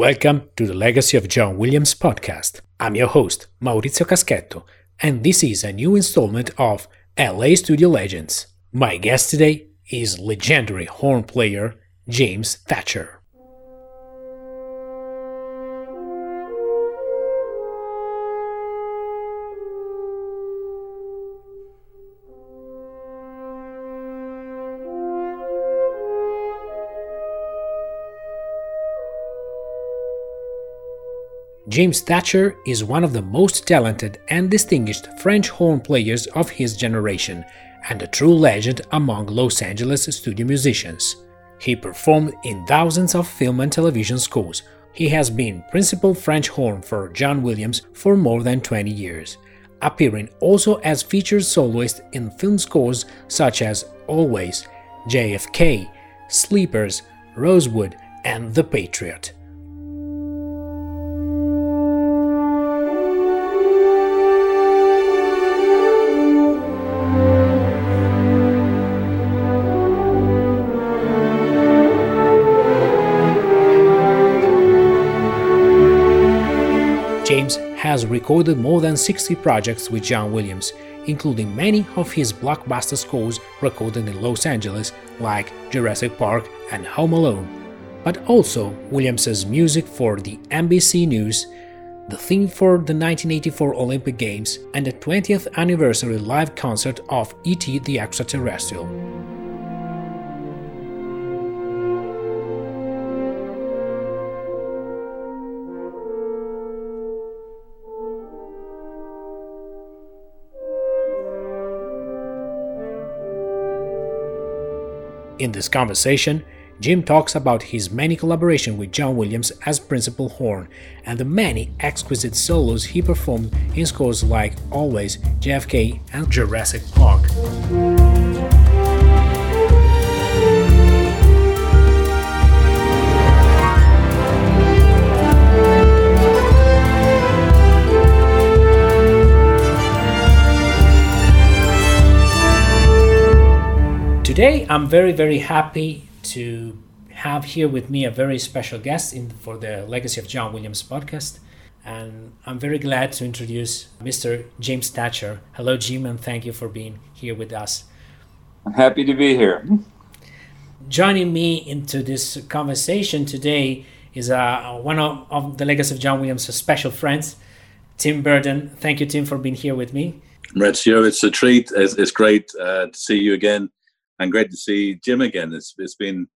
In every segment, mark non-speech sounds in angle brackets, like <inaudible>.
Welcome to the Legacy of John Williams podcast. I'm your host, Maurizio Caschetto, and this is a new installment of LA Studio Legends. My guest today is legendary horn player James Thatcher. James Thatcher is one of the most talented and distinguished French horn players of his generation and a true legend among Los Angeles studio musicians. He performed in thousands of film and television scores. He has been principal French horn for John Williams for more than 20 years, appearing also as featured soloist in film scores such as Always, JFK, Sleepers, Rosewood, and The Patriot. Has recorded more than 60 projects with John Williams, including many of his blockbuster scores recorded in Los Angeles, like Jurassic Park and Home Alone, but also Williams's music for the NBC News, the theme for the 1984 Olympic Games, and the 20th anniversary live concert of E.T. the Extraterrestrial. In this conversation, Jim talks about his many collaborations with John Williams as principal horn and the many exquisite solos he performed in scores like Always, JFK, and Jurassic Park. Today, I'm very, very happy to have here with me a very special guest in, for the Legacy of John Williams podcast. And I'm very glad to introduce Mr. James Thatcher. Hello, Jim, and thank you for being here with us. I'm happy to be here. Joining me into this conversation today is uh, one of, of the Legacy of John Williams' special friends, Tim Burden. Thank you, Tim, for being here with me. Maurizio, it's a treat. It's, it's great uh, to see you again and great to see Jim again. It's it's been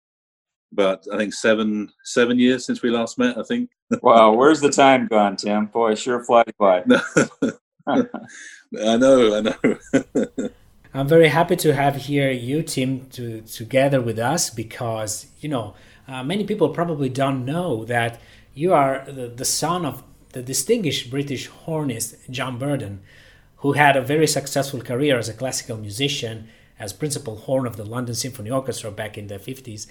about I think seven seven years since we last met. I think. <laughs> wow, where's the time gone, Tim? Boy, sure flies by. <laughs> I know, I know. <laughs> I'm very happy to have here you, Tim, to together with us because you know uh, many people probably don't know that you are the, the son of the distinguished British hornist John Burden, who had a very successful career as a classical musician as principal horn of the London Symphony Orchestra back in the 50s,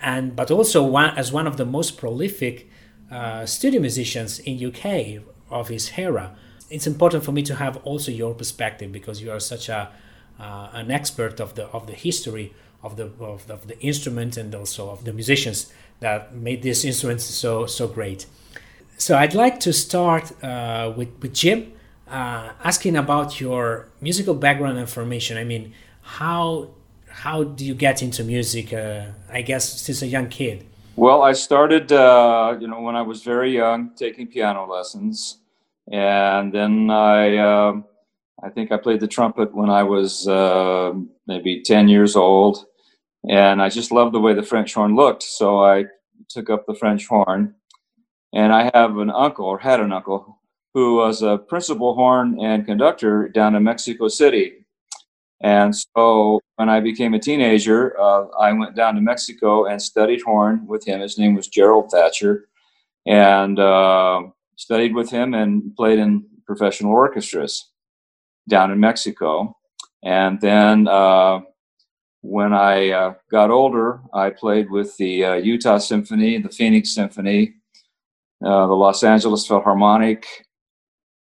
and but also one, as one of the most prolific uh, studio musicians in UK of his era. It's important for me to have also your perspective because you are such a uh, an expert of the of the history of the of the, of the instrument and also of the musicians that made these instruments so so great. So I'd like to start uh, with with Jim, uh, asking about your musical background and formation. I mean, how how do you get into music? Uh, I guess since a young kid. Well, I started, uh, you know, when I was very young, taking piano lessons, and then I, uh, I think I played the trumpet when I was uh, maybe ten years old, and I just loved the way the French horn looked, so I took up the French horn, and I have an uncle or had an uncle who was a principal horn and conductor down in Mexico City and so when I became a teenager, uh, I went down to Mexico and studied horn with him. His name was Gerald Thatcher, and uh, studied with him and played in professional orchestras down in Mexico. And then uh, when I uh, got older, I played with the uh, Utah Symphony, the Phoenix Symphony, uh, the Los Angeles Philharmonic,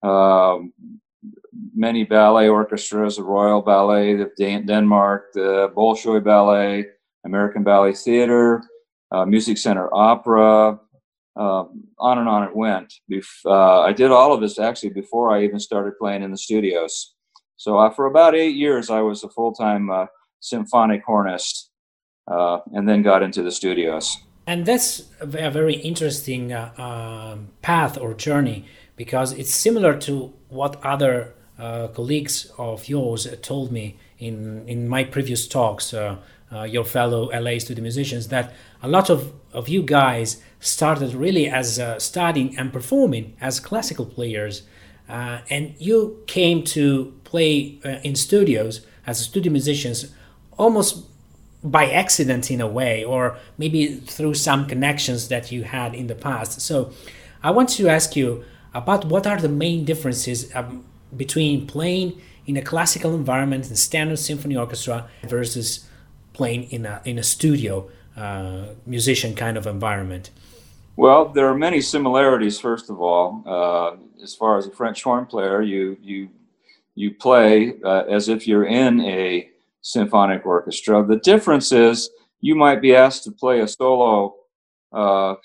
um, many ballet orchestras, the Royal Ballet of Denmark, the Bolshoi Ballet, American Ballet Theater, uh, Music Center Opera, uh, on and on it went. Uh, I did all of this actually before I even started playing in the studios. So uh, for about eight years, I was a full time uh, symphonic hornist, uh, and then got into the studios. And that's a very interesting um, path or journey because it's similar to what other colleagues of yours told me in in my previous talks. your fellow LA studio musicians that a lot of, of you guys started really as uh, studying and performing as classical players uh, and you came to play uh, in studios as studio musicians almost by accident in a way or maybe through some connections that you had in the past so i want to ask you about what are the main differences um, between playing in a classical environment in standard symphony orchestra versus playing in a in a studio uh, musician kind of environment? Well, there are many similarities. First of all, uh, as far as a French horn player, you you you play uh, as if you're in a symphonic orchestra. The difference is you might be asked to play a solo uh,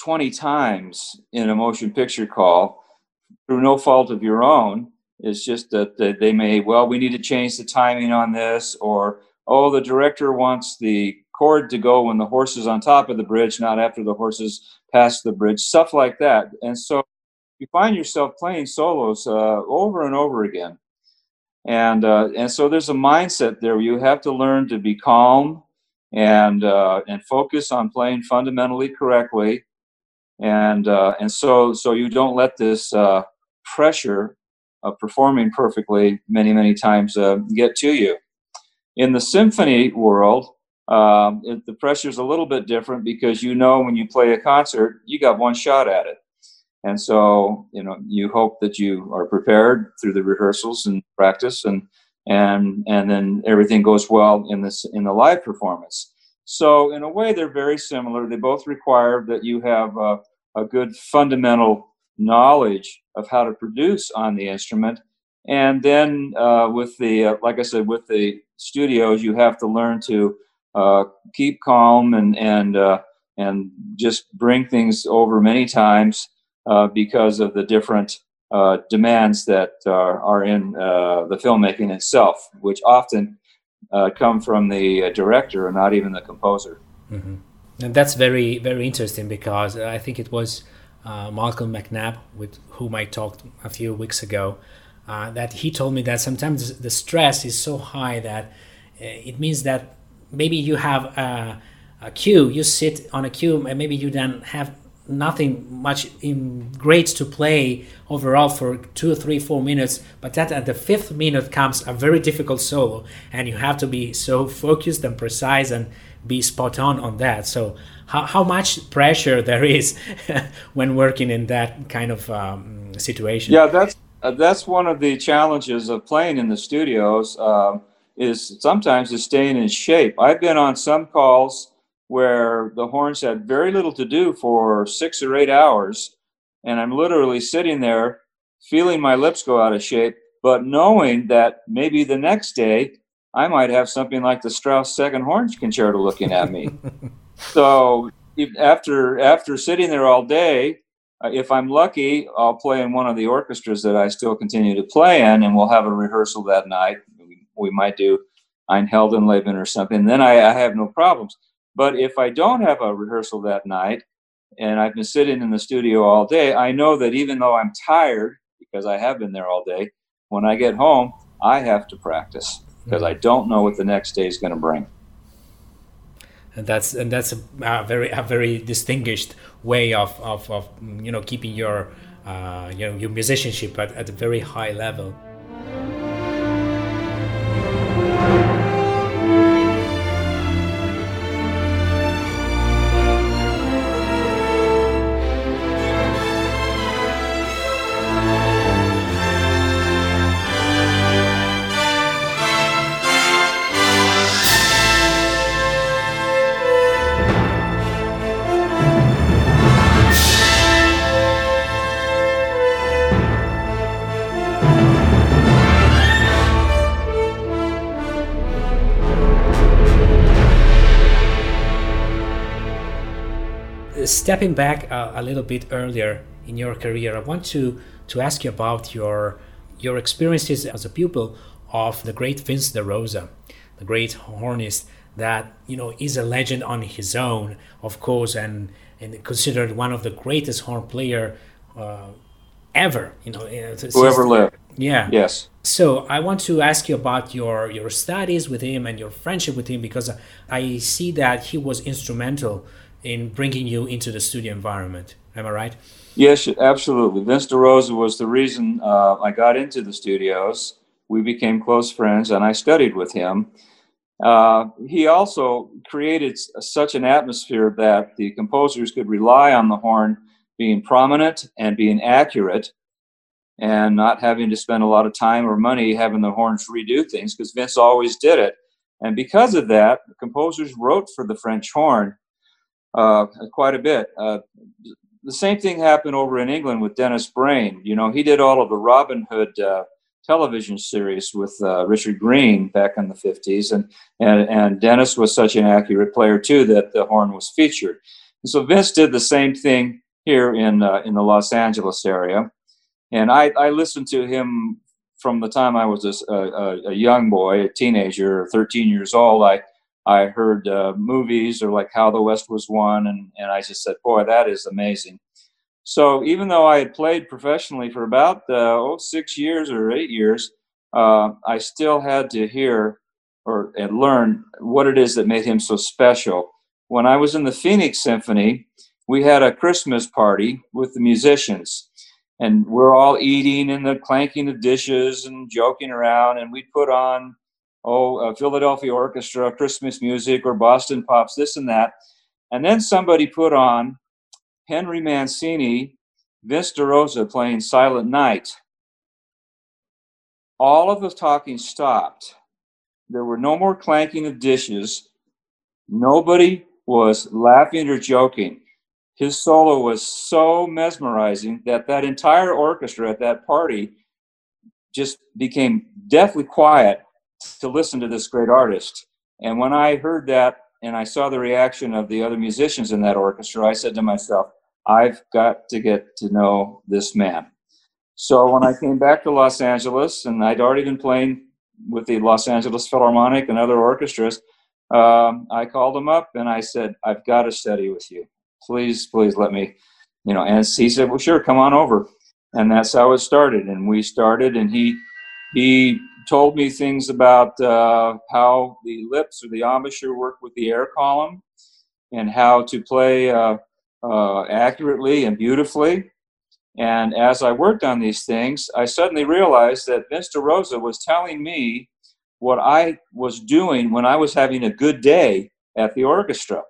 20 times in a motion picture call through no fault of your own. It's just that they may, well, we need to change the timing on this, or oh, the director wants the chord to go when the horse is on top of the bridge, not after the horses pass the bridge, stuff like that. And so you find yourself playing solos uh, over and over again. And, uh, and so there's a mindset there. You have to learn to be calm and, uh, and focus on playing fundamentally correctly. And, uh, and so, so you don't let this uh, pressure of performing perfectly many, many times uh, get to you. In the symphony world, um, it, the pressure is a little bit different because you know when you play a concert, you got one shot at it. And so, you know, you hope that you are prepared through the rehearsals and practice and and and then everything goes well in this in the live performance. So in a way, they're very similar. They both require that you have a, a good fundamental knowledge of how to produce on the instrument. And then uh, with the, uh, like I said, with the studios, you have to learn to uh, keep calm and and uh, and just bring things over many times uh, because of the different uh, demands that are, are in the filmmaking itself, which often come from the director and not even the composer. Mm-hmm. And that's very very interesting because I think it was Uh, Malcolm McNab with whom I talked a few weeks ago. Uh, that he told me that sometimes the stress is so high that uh, it means that maybe you have a, a cue you sit on a cue and maybe you then have nothing much in grades to play overall for two three four minutes but that at the fifth minute comes a very difficult solo and you have to be so focused and precise and be spot on on that so how, how much pressure <laughs> there is <laughs> when working in that kind of um, situation yeah that's uh, that's one of the challenges of playing in the studios um, is sometimes is staying in shape. I've been on some calls where the horns had very little to do for six or eight hours, and I'm literally sitting there feeling my lips go out of shape, but knowing that maybe the next day I might have something like the Strauss Second Horns Concerto looking at me. <laughs> so after after sitting there all day, uh, if I'm lucky, I'll play in one of the orchestras that I still continue to play in, and we'll have a rehearsal that night we might do Ein Heldenleben or something. Then I, I have no problems. But if I don't have a rehearsal that night and I've been sitting in the studio all day, I know that even though I'm tired because I have been there all day, when I get home, I have to practice because I don't know what the next day is going to bring. And that's and that's a, a, very a very distinguished way of, of, of you know keeping your uh, you know your musicianship at, at a very high level. Stepping back a, a, little bit earlier in your career, I want to to ask you about your your experiences as a pupil of the great Vince De Rosa, the great hornist that you know is a legend on his own, of course, and and considered one of the greatest horn player uh, ever. You know, who ever lived. Yeah. Yes. So I want to ask you about your your studies with him and your friendship with him because I see that he was instrumental in bringing you into the studio environment. Am I right? Yes, absolutely. Vince DeRosa was the reason uh, I got into the studios. We became close friends, and I studied with him. Uh, he also created such an atmosphere that the composers could rely on the horn being prominent and being accurate and not having to spend a lot of time or money having the horns redo things because Vince always did it. And because of that, composers wrote for the French horn uh, quite a bit. Uh, the same thing happened over in England with Dennis Brain. You know, he did all of the Robin Hood uh, television series with uh, Richard Greene back in the 50s. And, and, and Dennis was such an accurate player, too, that the horn was featured. And so Vince did the same thing here in, uh, in the Los Angeles area. And I, I listened to him from the time I was a, a, a young boy, a teenager, 13 years old. I, I heard uh, movies or like How the West Was Won, and, and I just said, boy, that is amazing. So even though I had played professionally for about uh, oh, six years or eight years, uh, I still had to hear or and learn what it is that made him so special. When I was in the Phoenix Symphony, we had a Christmas party with the musicians, and we're all eating and the clanking of dishes and joking around, and we'd put on oh Philadelphia Orchestra, Christmas music, or Boston Pops, this and that, and then somebody put on Henry Mancini, Vince DeRosa playing Silent Night. All of the talking stopped. There were no more clanking of dishes. Nobody was laughing or joking. His solo was so mesmerizing that that entire orchestra at that party just became deathly quiet to listen to this great artist. And when I heard that and I saw the reaction of the other musicians in that orchestra, I said to myself, I've got to get to know this man. So when I came back to Los Angeles, and I'd already been playing with the Los Angeles Philharmonic and other orchestras, um, I called him up and I said, I've got to study with you. Please, please let me, you know. And he said, Well, sure, come on over. And that's how it started. And we started, and he he told me things about uh, how the lips or the embouchure work with the air column, and how to play. Uh, uh, accurately and beautifully. And as I worked on these things, I suddenly realized that Vince DeRosa was telling me what I was doing when I was having a good day at the orchestra.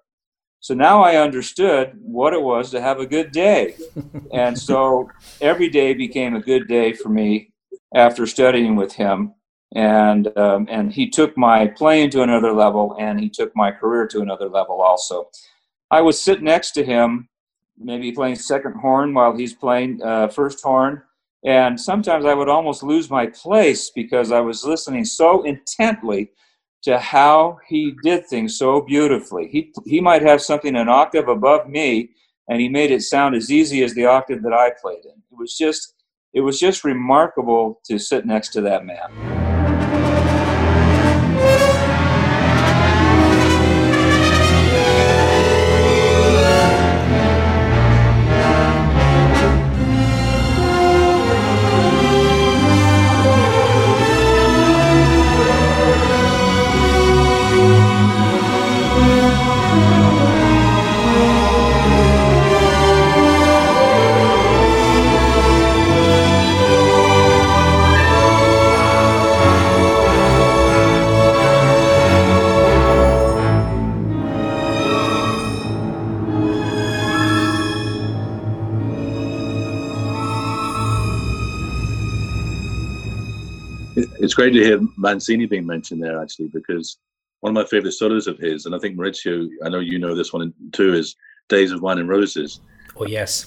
So now I understood what it was to have a good day. <laughs> and so every day became a good day for me after studying with him. And, um, and he took my playing to another level and he took my career to another level also. I would sit next to him, maybe playing second horn while he's playing uh, first horn. And sometimes I would almost lose my place because I was listening so intently to how he did things so beautifully. He, he might have something an octave above me, and he made it sound as easy as the octave that I played in. It was just, it was just remarkable to sit next to that man. It's great to hear Mancini being mentioned there, actually, because one of my favorite solos of his, and I think Maurizio, I know you know this one too, is Days of Wine and Roses. Oh, yes.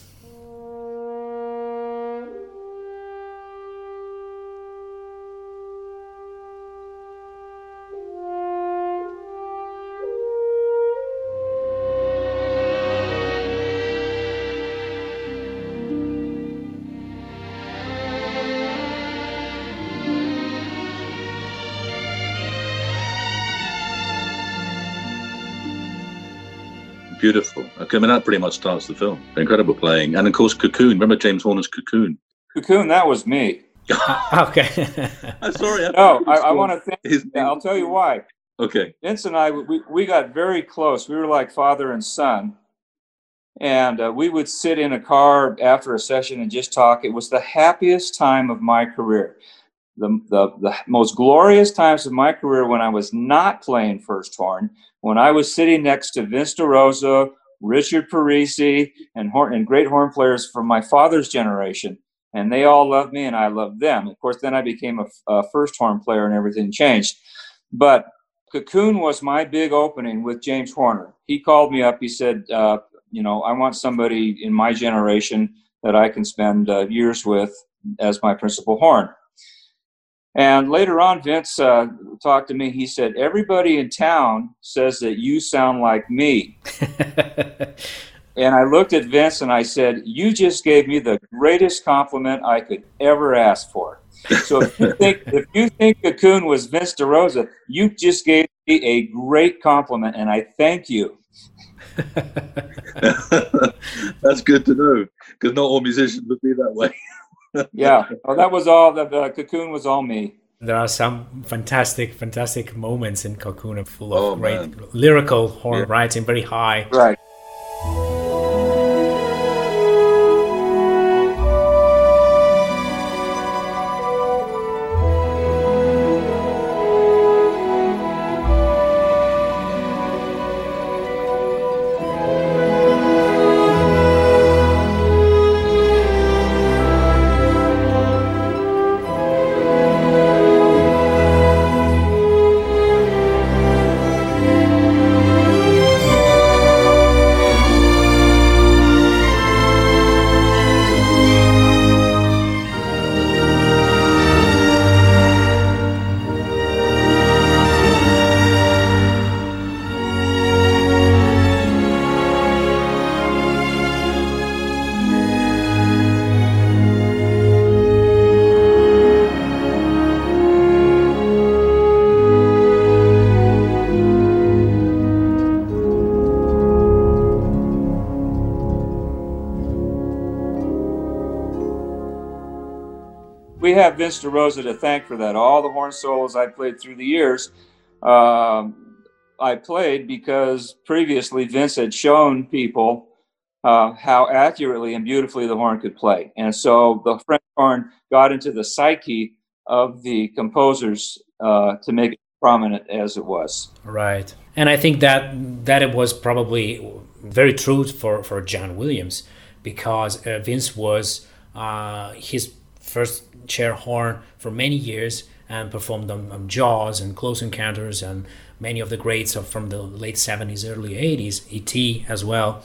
Beautiful. I mean, that pretty much starts the film. Incredible playing, and of course, Cocoon. Remember James Horner's Cocoon? Cocoon, that was me. <laughs> Okay. I'm sorry. I No, I, I want to thank. His Yeah, I'll tell you why. Okay. Vince and I, we, we got very close. We were like father and son. And uh, we would sit in a car after a session and just talk. It was the happiest time of my career. The, the, the most glorious times of my career when I was not playing first horn, when I was sitting next to Vince DeRosa, Richard Perissi, and, horn, and great horn players from my father's generation. And they all loved me and I loved them. Of course, then I became a, a first horn player and everything changed. But Cocoon was my big opening with James Horner. He called me up. He said, uh, "You know, I want somebody in my generation that I can spend uh, years with as my principal horn." And later on, Vince uh, talked to me. He said, "Everybody in town says that you sound like me." <laughs> And I looked at Vince and I said, "You just gave me the greatest compliment I could ever ask for." So if you think <laughs> if you think Cocoon was Vince DeRosa, you just gave me a great compliment, and I thank you. <laughs> That's good to know because not all musicians would be that way. Yeah, well, that was all. The, the Cocoon was all me. there are some fantastic, fantastic moments in Cocoon, full of Oh, great man. lyrical horn Yeah. writing, very high. Right. Vince DeRosa to thank for that. All the horn solos I played through the years, um, I played because previously Vince had shown people uh, how accurately and beautifully the horn could play. And so the French horn got into the psyche of the composers uh, to make it prominent as it was. Right. And I think that that it was probably very true for, for John Williams because uh, Vince was uh, his first chair horn for many years and performed on, on Jaws and Close Encounters and many of the greats of from the late 70s, early 80s, E.T. as well.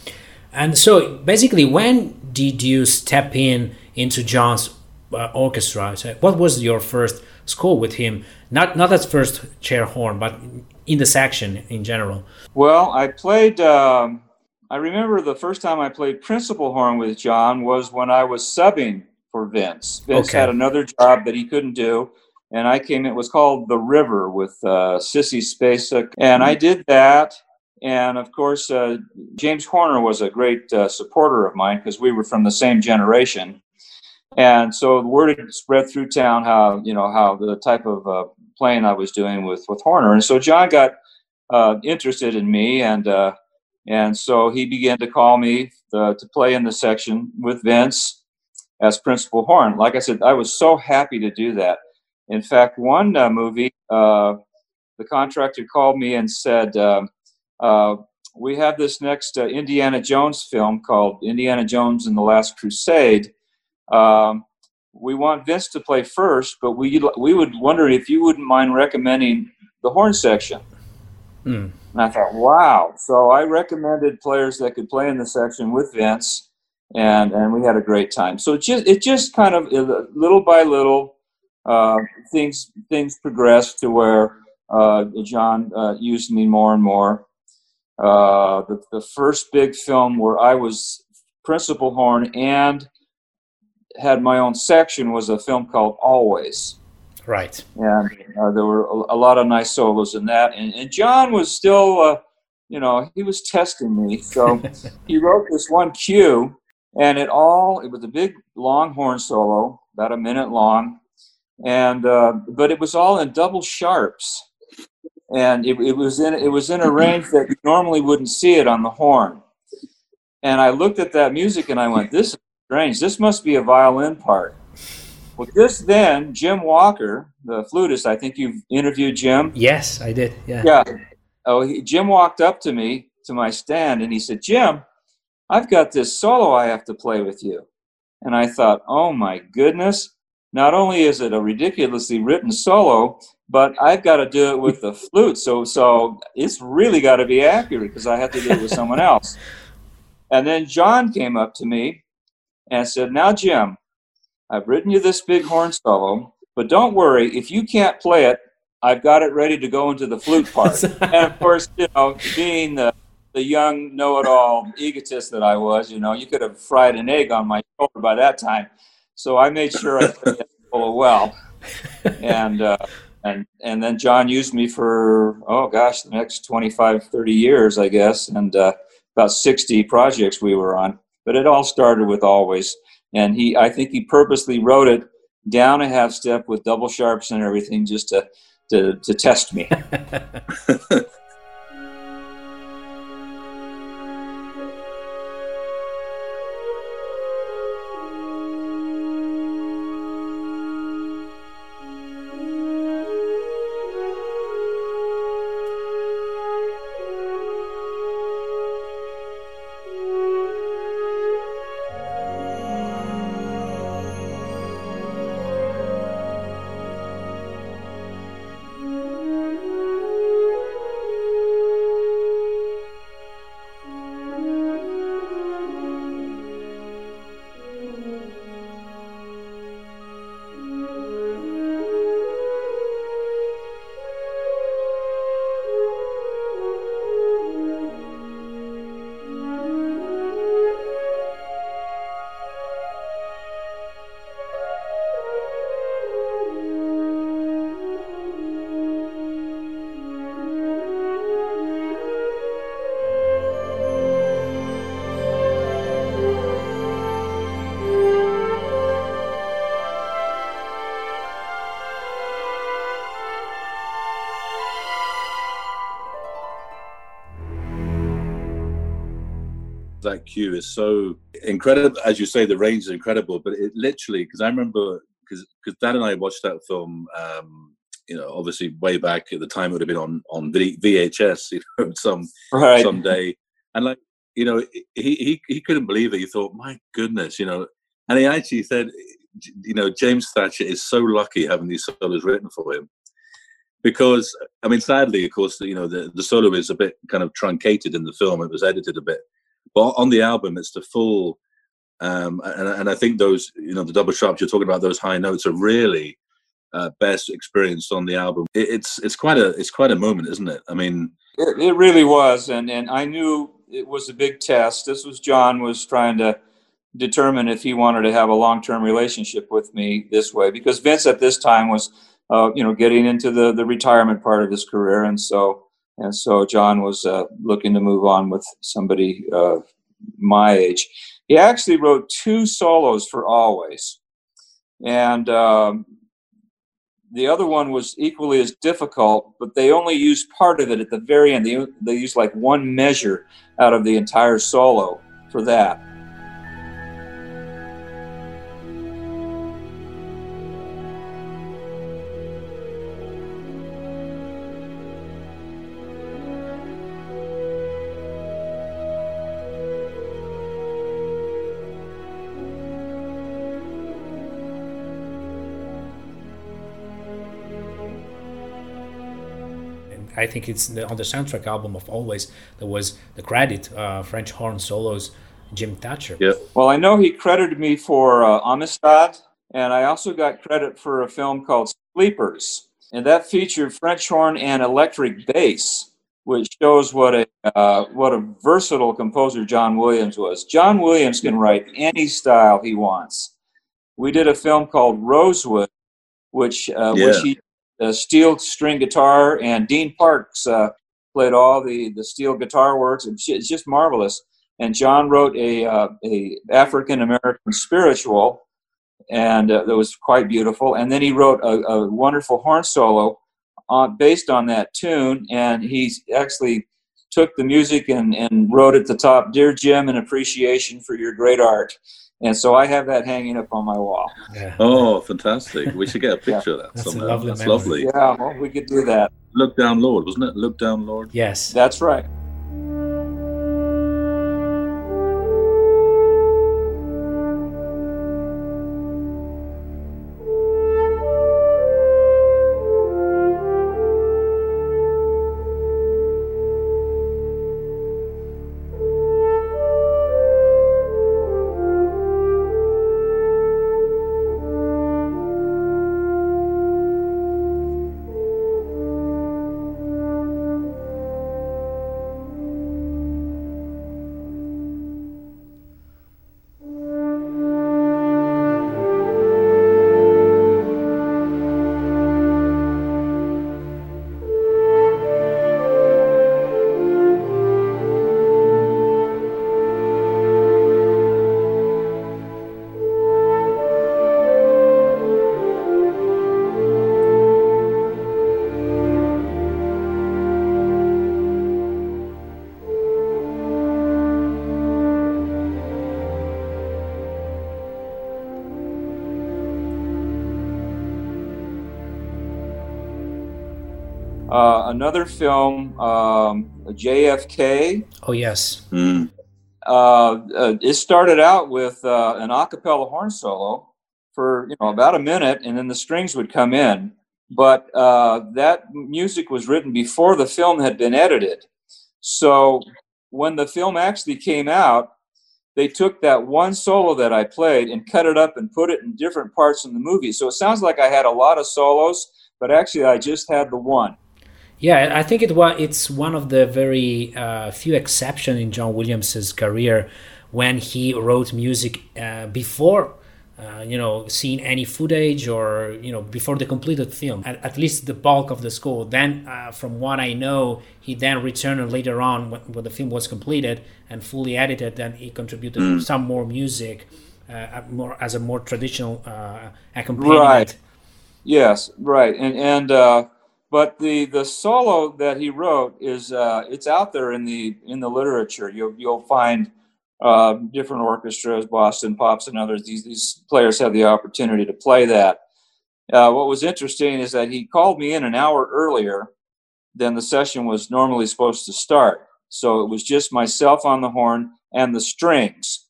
And so basically, when did you step in into John's uh, orchestra? So what was your first score with him? Not not as first chair horn, but in the section in general. Well, I played. Um, I remember the first time I played principal horn with John was when I was subbing for Vince. Vince Okay. had another job that he couldn't do, and I came. It was called The River with uh, Sissy Spacek, and I did that. And of course, uh, James Horner was a great uh, supporter of mine because we were from the same generation. And so the word had spread through town how you know how the type of uh, playing I was doing with with Horner, and so John got uh, interested in me, and uh, and so he began to call me uh, to play in the section with Vince as principal horn. Like I said, I was so happy to do that. In fact, one uh, movie, uh, the contractor called me and said, um, uh, "We have this next uh, Indiana Jones film called Indiana Jones and the Last Crusade." Um, we want Vince to play first, but we we would wonder if you wouldn't mind recommending the horn section. Hmm. And I thought, wow. So I recommended players that could play in the section with Vince, and and we had a great time. So it just it just kind of uh, little by little uh, things things progressed to where uh, John uh, used me more and more. Uh, the the first big film where I was principal horn and had my own section was a film called Always Right. and uh, there were a, a lot of nice solos in that. And, and John was still uh, you know, he was testing me. So <laughs> he wrote this one cue, and it all it was a big long horn solo, about a minute long, and uh, but it was all in double sharps, and it, it was in it was in a range that you normally wouldn't see it on the horn. And I looked at that music and I went, "This is strange. This must be a violin part." Well, just then, Jim Walker, the flutist, I think you've interviewed Jim. Yes, I did. Yeah. Yeah. Oh, he, Jim walked up to me to my stand and he said, "Jim, I've got this solo I have to play with you." And I thought, "Oh my goodness! Not only is it a ridiculously written solo, but I've got to do it with the flute. So, so it's really got to be accurate because I have to do it with someone else." And then John came up to me and said, "Now, Jim, I've written you this big horn solo, but don't worry. If you can't play it, I've got it ready to go into the flute part. <laughs> and of course, you know, being the the young know-it-all egotist that I was, you know, you could have fried an egg on my shoulder by that time. So I made sure I played that solo well, and uh, and and then John used me for oh gosh, the next 25, 30 years, I guess, and uh, about 60 projects we were on. But it all started with always, and he, I think he purposely wrote it down a half step with double sharps and everything just to to, to test me. <laughs> cue is so incredible. As you say, the range is incredible, but it literally, because I remember, because Dad and I watched that film, um, you know, obviously way back at the time it would have been on on VHS, <laughs> you know, some right. someday, and like you know, he he he couldn't believe it. He thought, my goodness, you know, and he actually said, you know, James Thatcher is so lucky having these solos written for him. Because I mean, sadly, of course, you know the, the solo is a bit kind of truncated in the film. It was edited a bit, but on the album, it's the full. Um, and, and I think those, you know, the double sharps you're talking about, those high notes are really uh, best experienced on the album. It, it's it's quite a it's quite a moment, isn't it? I mean, it, it really was, and and I knew it was a big test. This was John was trying to determine if he wanted to have a long term relationship with me this way, because Vince at this time was, uh, you know, getting into the the retirement part of his career, and so and so John was uh, looking to move on with somebody uh, my age. He actually wrote two solos for Always, and um, the other one was equally as difficult, but they only used part of it at the very end. They, they used like one measure out of the entire solo for that. Think it's the, on the soundtrack album of Always there was the credit uh, French horn solos Jim Thatcher. Yeah. Well, I know he credited me for uh, Amistad, and I also got credit for a film called Sleepers, and that featured French horn and electric bass, which shows what a uh, what a versatile composer John Williams was. John Williams can write any style he wants. We did a film called Rosewood, which uh, yeah. which he uh, steel string guitar, and Dean Parks uh, played all the the steel guitar works. It's just marvelous. And John wrote a uh, a African American spiritual, and uh, that was quite beautiful. And then he wrote a, a wonderful horn solo on, based on that tune, and he actually took the music and, and wrote at the top, "Dear Jim, an appreciation for your great art." And so I have that hanging up on my wall. Yeah. Oh, fantastic! We should get a <laughs> picture yeah. of that. That's somewhere. lovely. That's lovely. Yeah, well, we could do that. Look down, Lord, wasn't it? Look down, Lord. Yes, that's right. Another film, um, JFK. Oh yes. Mm. Uh, uh, it started out with uh, an a cappella horn solo for you know about a minute, and then the strings would come in. But uh, that music was written before the film had been edited. So when the film actually came out, they took that one solo that I played and cut it up and put it in different parts in the movie. So it sounds like I had a lot of solos, but actually I just had the one. Yeah, I think it was. It's one of the very uh, few exceptions in John Williams's career when he wrote music uh, before, uh, you know, seeing any footage or you know before the completed film. At, at least the bulk of the score. Then, uh, from what I know, he then returned later on when, when, the film was completed and fully edited. Then he contributed mm. some more music, uh, more as a more traditional uh, accompaniment. Right. Yes. Right. And and but the the solo that he wrote is uh, it's out there in the in the literature. You'll you'll find uh, different orchestras, Boston Pops, and others. These these players have the opportunity to play that. Uh, what was interesting is that he called me in an hour earlier than the session was normally supposed to start. So it was just myself on the horn and the strings.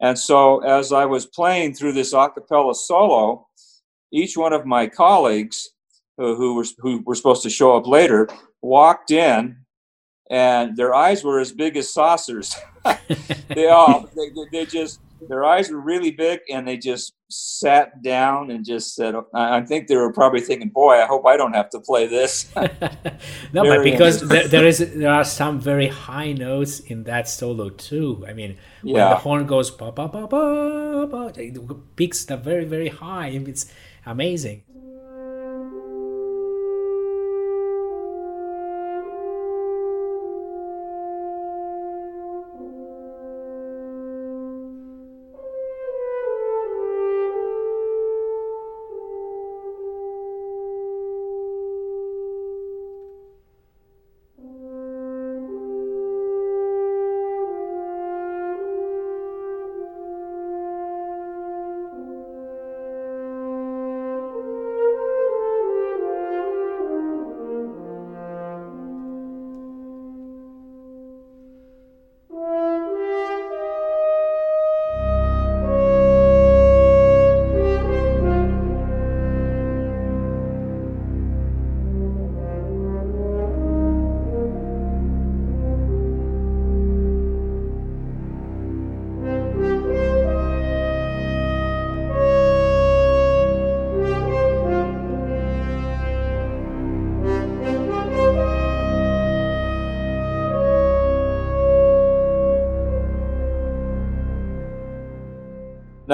And so as I was playing through this a cappella solo, each one of my colleagues who were who were supposed to show up later walked in and their eyes were as big as saucers. <laughs> They all <laughs> they, they just their eyes were really big and they just sat down and just said oh, i think they were probably thinking boy i hope i don't have to play this. <laughs> No but because there, there is there are some very high notes in that solo too. I mean when yeah. the horn goes ba ba ba ba ba it peaks the very very high it's amazing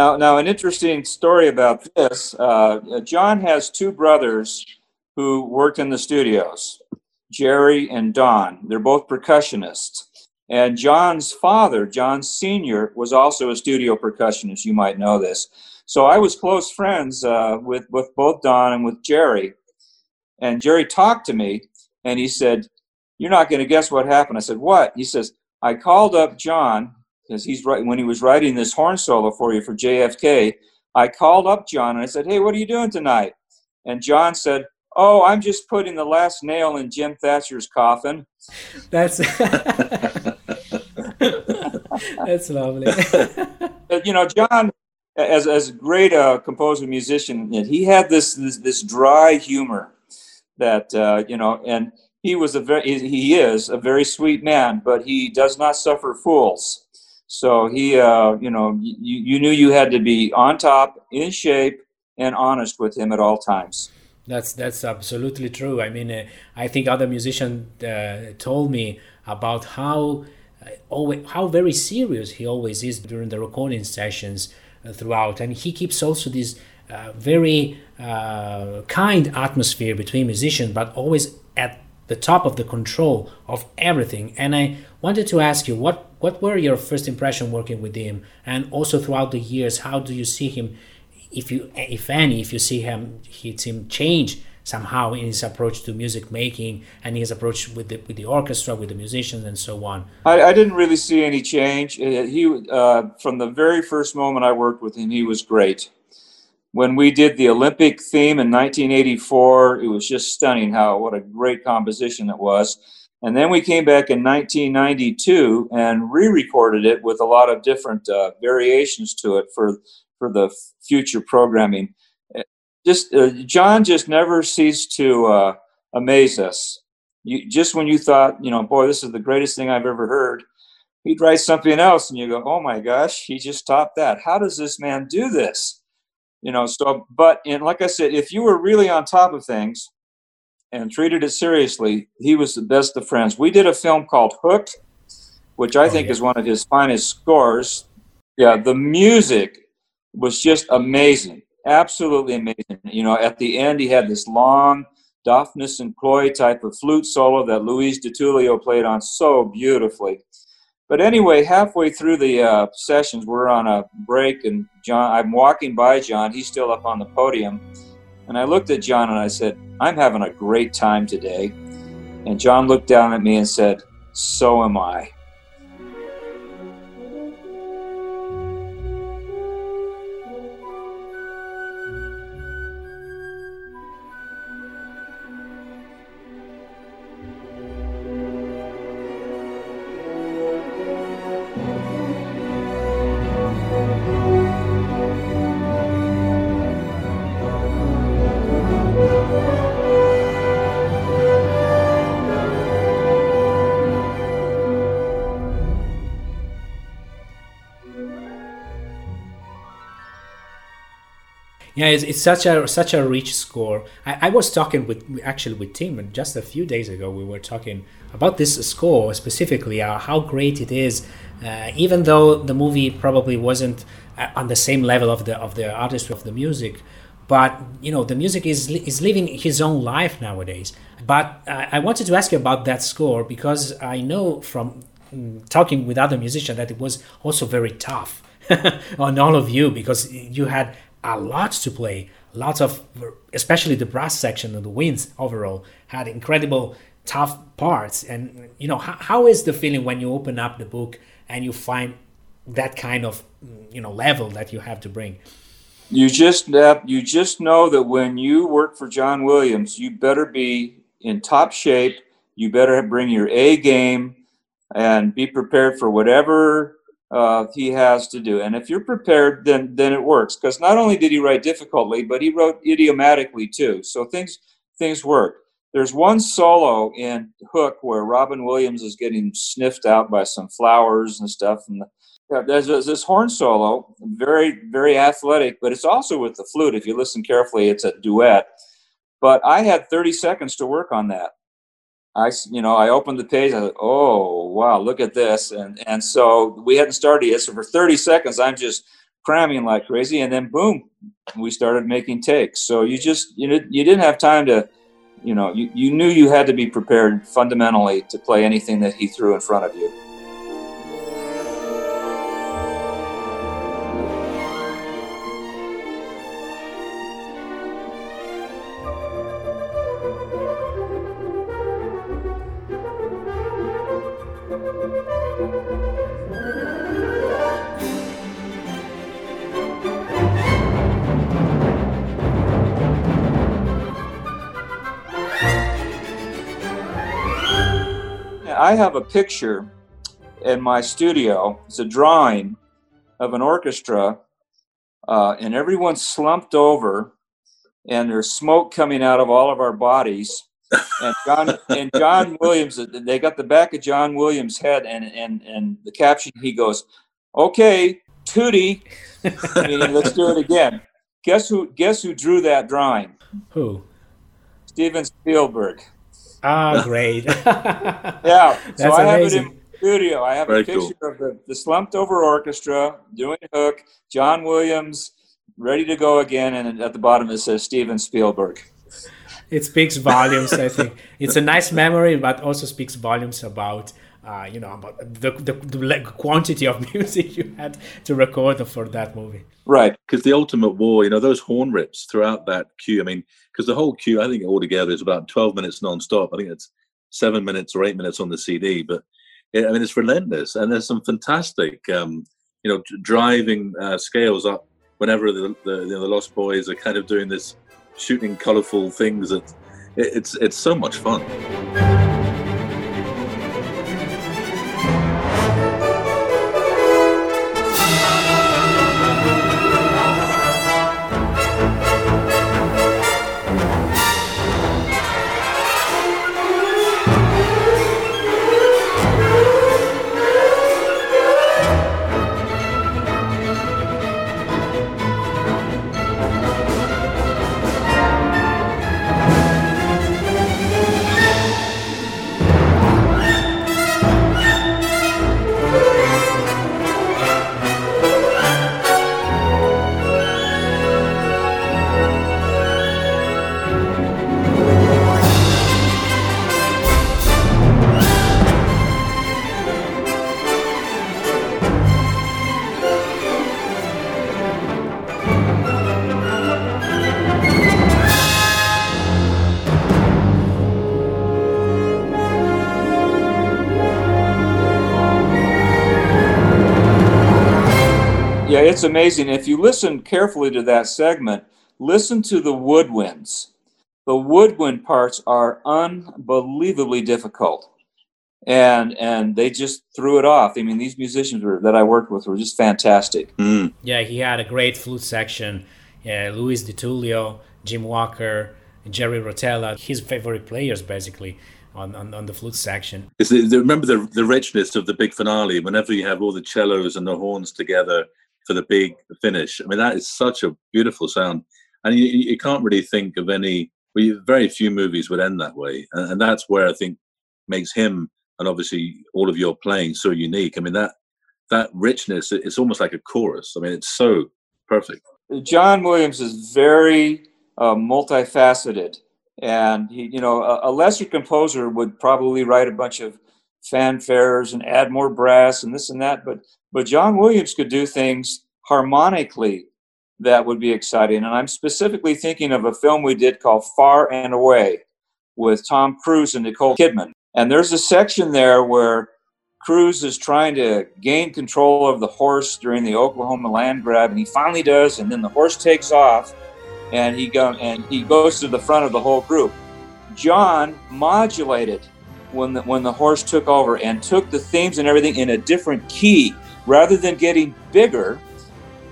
Now, now, an interesting story about this. Uh, John has two brothers who worked in the studios, Jerry, and Don. They're both percussionists. And John's father, John Sr., was also a studio percussionist. You might know this. So I was close friends uh, with, with both Don and with Jerry. And Jerry talked to me and he said, You're not going to guess what happened. I said, What? He says, I called up John because he's right when he was writing this horn solo for you for JFK. I called up John and I said, Hey, what are you doing tonight? And John said, Oh, I'm just putting the last nail in Jim Thatcher's coffin. That's <laughs> that's lovely. <laughs> you know, John, as as a great uh, composer musician, he had this this, this dry humor that uh, you know, and he was a very he is a very sweet man, but he does not suffer fools. So he, uh, you know, you, you knew you had to be on top, in shape, and honest with him at all times. That's that's absolutely true. I mean, uh, I think other musicians uh, told me about how uh, always how very serious he always is during the recording sessions uh, throughout, and he keeps also this uh, very uh, kind atmosphere between musicians, but always at the top of the control of everything. And I wanted to ask you what what were your first impression working with him, and also throughout the years, how do you see him? if you if any if you see him he him change somehow in his approach to music making and his approach with the with the orchestra with the musicians and so on i, I didn't really see any change uh, he uh, from the very first moment i worked with him he was great when we did the olympic theme in 1984 it was just stunning how what a great composition it was and then we came back in 1992 and re-recorded it with a lot of different uh, variations to it for for the future programming. Uh, just uh, John just never ceased to uh, amaze us. You, just when you thought, you know, boy, this is the greatest thing I've ever heard, he'd write something else, and you go, oh my gosh, he just topped that. How does this man do this? You know, so but and like I said, if you were really on top of things and treated it seriously, he was the best of friends. We did a film called Hook, which I oh, think yeah. is one of his finest scores. Yeah, the music was just amazing, absolutely amazing. You know, at the end, he had this long Daphnis and Chloe type of flute solo that Louise DiTullio played on so beautifully. But anyway, halfway through the uh, sessions, we're on a break, and John, I'm walking by John. He's still up on the podium, and I looked at John and I said, "I'm having a great time today." And John looked down at me and said, "So am I." yeah it's, it's such a such a rich score. I, I was talking with actually with tim just a few days ago we were talking about this score specifically uh, how great it is uh, even though the movie probably wasn't uh, on the same level of the of the artistry of the music. But you know the music is is living his own life nowadays. But uh, i wanted to ask you about that score because i know from mm, talking with other musicians that it was also very tough <laughs> on all of you because you had a lot to play. Lots of, especially the brass section and the winds overall had incredible tough parts. And you know, how, how is the feeling when you open up the book and you find that kind of you know level that you have to bring? You just you just know that when you work for John Williams, you better be in top shape. You better bring your A game and be prepared for whatever uh, he has to do. And if you're prepared, then then it works. Because not only did he write difficultly, but he wrote idiomatically too. So things things work. There's one solo in Hook where Robin Williams is getting sniffed out by some flowers and stuff, and the, there's this horn solo, very very athletic, but it's also with the flute. If you listen carefully, it's a duet. But I had 30 seconds to work on that. I, you know, I opened the page. I thought, oh wow, look at this, and and so we hadn't started yet. So for 30 seconds, I'm just cramming like crazy, and then boom, we started making takes. So you just you know you didn't have time to you know, you, you knew you had to be prepared fundamentally to play anything that he threw in front of you. I have a picture in my studio. It's a drawing of an orchestra, uh, and everyone's slumped over, and there's smoke coming out of all of our bodies. And John and John <laughs> Williams, they got the back of John Williams' head, and and and the caption he goes, "Okay, tutti, meaning let's do it again." Guess who? Guess who drew that drawing? Who? Steven Spielberg. Ah, <laughs> great. yeah. so <laughs> I have it in studio. I have Very a picture cool. of the, the slumped over orchestra doing Hook, John Williams, ready to go again, and at the bottom it says Steven Spielberg. It speaks volumes, I think. <laughs> It's a nice memory, but also speaks volumes about uh, you know about the, the, the, quantity of music you had to record for that movie right because the ultimate war you know those horn rips throughout that cue i mean because the whole cue, i think altogether is about 12 minutes non-stop. I think it's seven minutes or eight minutes on the cd but it, i mean it's relentless and there's some fantastic um, you know driving uh, scales up whenever the, the, you know, the lost boys are kind of doing this shooting colorful things that it, it's it's so much fun it's amazing. If you listen carefully to that segment, listen to the woodwinds. The woodwind parts are unbelievably difficult. And and they just threw it off. I mean, these musicians were, that I worked with were just fantastic. Mm. Yeah, he had a great flute section. Yeah, Louise DiTullio, Jim Walker, Jerry Rotella, his favorite players basically on, on, on the flute section. The, remember the, the richness of the big finale, whenever you have all the cellos and the horns together for the big finish. I mean, that is such a beautiful sound, and you, you can't really think of any. Well, very few movies would end that way, and, and that's where I think makes him and obviously all of your playing so unique. I mean that that richness, it's almost like a chorus. I mean, it's so perfect. John Williams is very uh, multifaceted, and he, you know, a, a, lesser composer would probably write a bunch of fanfares and add more brass and this and that, but but John Williams could do things harmonically that would be exciting. And I'm specifically thinking of a film we did called Far and Away with Tom Cruise and Nicole Kidman. And there's a section there where Cruise is trying to gain control of the horse during the Oklahoma land grab, and he finally does, and then the horse takes off, and he go and he goes to the front of the whole group. John modulated when the, when the horse took over and took the themes and everything in a different key rather than getting bigger,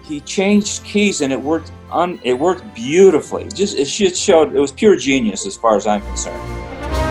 he changed keys and it worked un, it worked beautifully. Just it just showed it was pure genius as far as I'm concerned.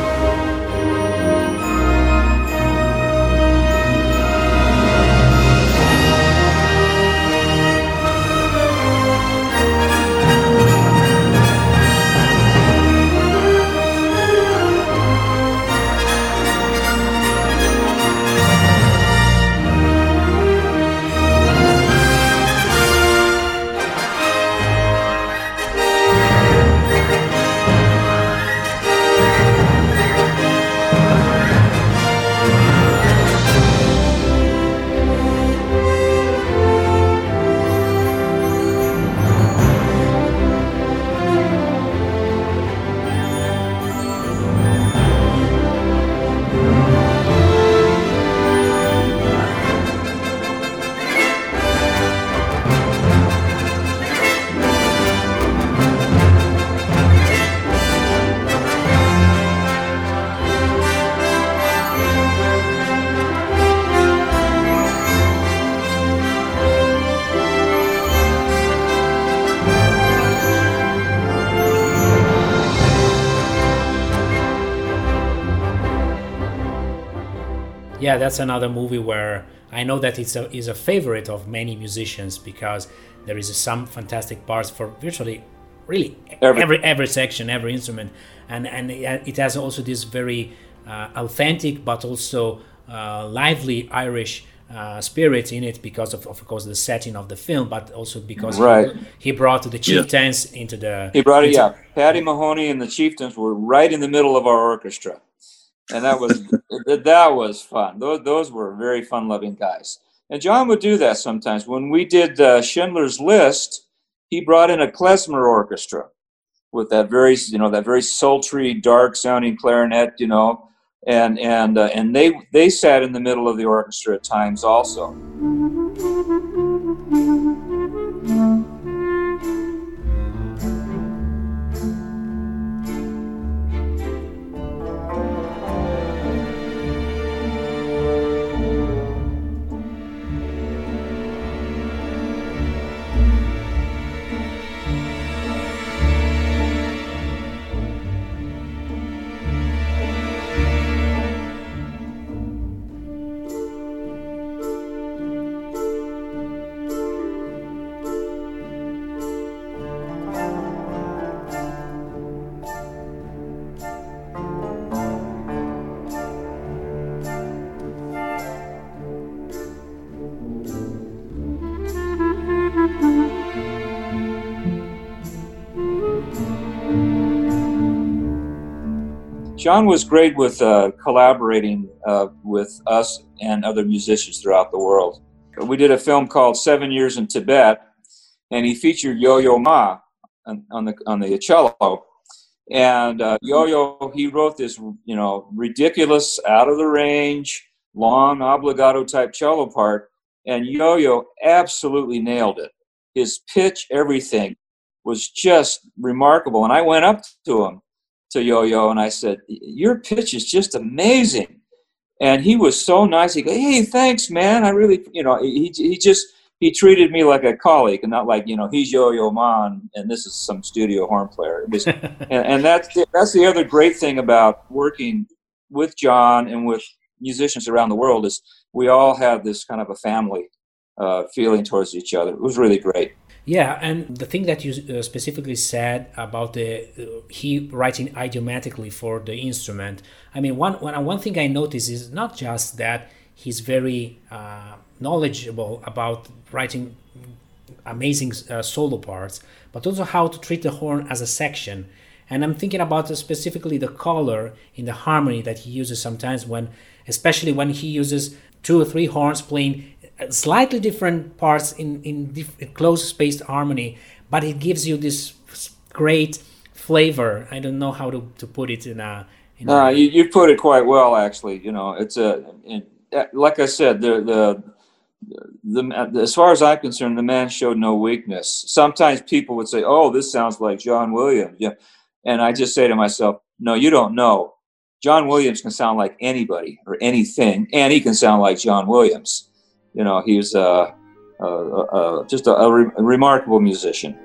Yeah, that's another movie where I know that it's a is a favorite of many musicians because there is some fantastic parts for virtually really every every, every section, every instrument, and and it has also this very uh, authentic but also uh, lively Irish. Uh, spirit in it because of, of course the setting of the film but also because right. he, he brought the chieftains yeah. into the he brought it yeah Paddy Moloney and the chieftains were right in the middle of our orchestra and that was that was fun. Those, those were very fun loving guys. And john would do that sometimes. When we did uh, schindler's list he brought in a klezmer orchestra with that very you know that very sultry dark sounding clarinet you know and and uh, and they they sat in the middle of the orchestra at times also John was great with uh, collaborating uh, with us and other musicians throughout the world. We did a film called Seven Years in Tibet, and he featured Yo-Yo Ma on, on the on the cello. And uh, Yo-Yo, he wrote this, you know, ridiculous, out of the range, long obligato type cello part, and Yo-Yo absolutely nailed it. His pitch, everything, was just remarkable. And I went up to him to Yo-Yo and I said, "Your pitch is just amazing." And he was so nice. He go, "Hey, thanks, man. I really, you know, he he just he treated me like a colleague and not like you know he's Yo-Yo Ma and this is some studio horn player. Was, <laughs> and, and that's the, that's the other great thing about working with John and with musicians around the world is we all have this kind of a family uh, feeling towards each other. It was really great. Yeah, and the thing that you uh, specifically said about the uh, he writing idiomatically for the instrument. I mean, one one thing I noticed is not just that he's very uh, knowledgeable about writing amazing uh, solo parts, but also how to treat the horn as a section. And I'm thinking about uh, specifically the color in the harmony that he uses sometimes when, especially when he uses two or three horns playing Uh, slightly different parts in in diff- close spaced harmony, but it gives you this great flavor. I don't know how to, to put it in a. In no, a... Uh, you you put it quite well. Actually, you know, it's a in, uh, like I said, the the. The, as far as I'm concerned, the man showed no weakness. Sometimes people would say, "Oh, this sounds like John Williams," yeah, and I just say to myself, "No, you don't know. John Williams can sound like anybody or anything, and he can sound like John Williams." You know, he's just a, a, re- a remarkable musician.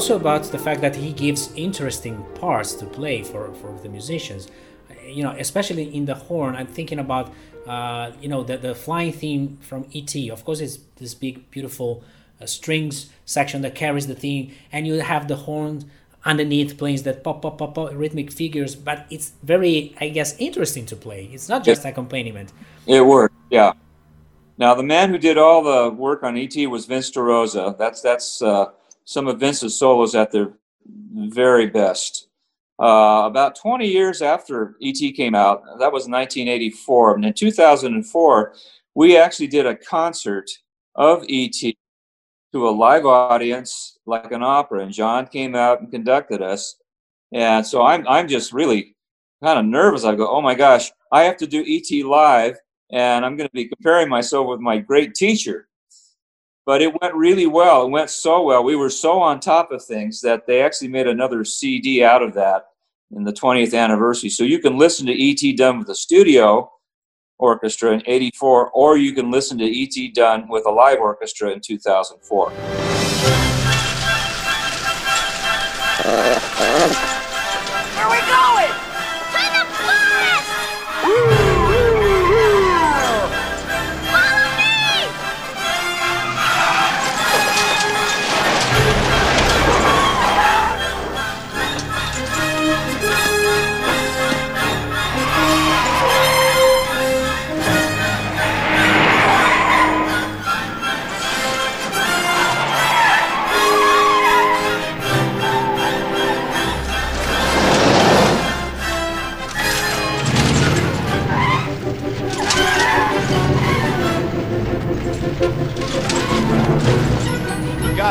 Also about the fact that he gives interesting parts to play for, for the musicians. You know, especially in the horn, I'm thinking about uh, you know the, the flying theme from ET. Of course, it's this big, beautiful uh, strings section that carries the theme, and you have the horn underneath playing that pop, pop, pop, pop rhythmic figures. But it's very, I guess, interesting to play. It's not just accompaniment. It worked, yeah. Now, the man who did all the work on ET was Vince DeRosa. That's that's uh, some of Vince's solos at their very best. Uh, about 20 years after ET came out, that was 1984. And in 2004, we actually did a concert of ET to a live audience, like an opera, and John came out and conducted us. And so I'm I'm just really kind of nervous. I go, oh my gosh, I have to do ET live and I'm going to be comparing myself with my great teacher. But it went really well. It went so well. We were so on top of things that they actually made another CD out of that in the 20th anniversary. So you can listen to ET done with a studio orchestra in 84, or you can listen to ET done with a live orchestra in 2004. <laughs>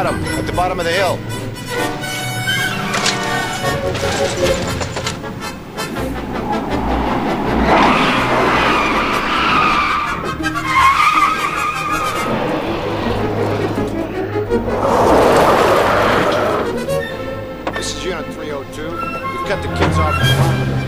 bottom at the bottom of the hill. This is Unit 302. We've cut the kids off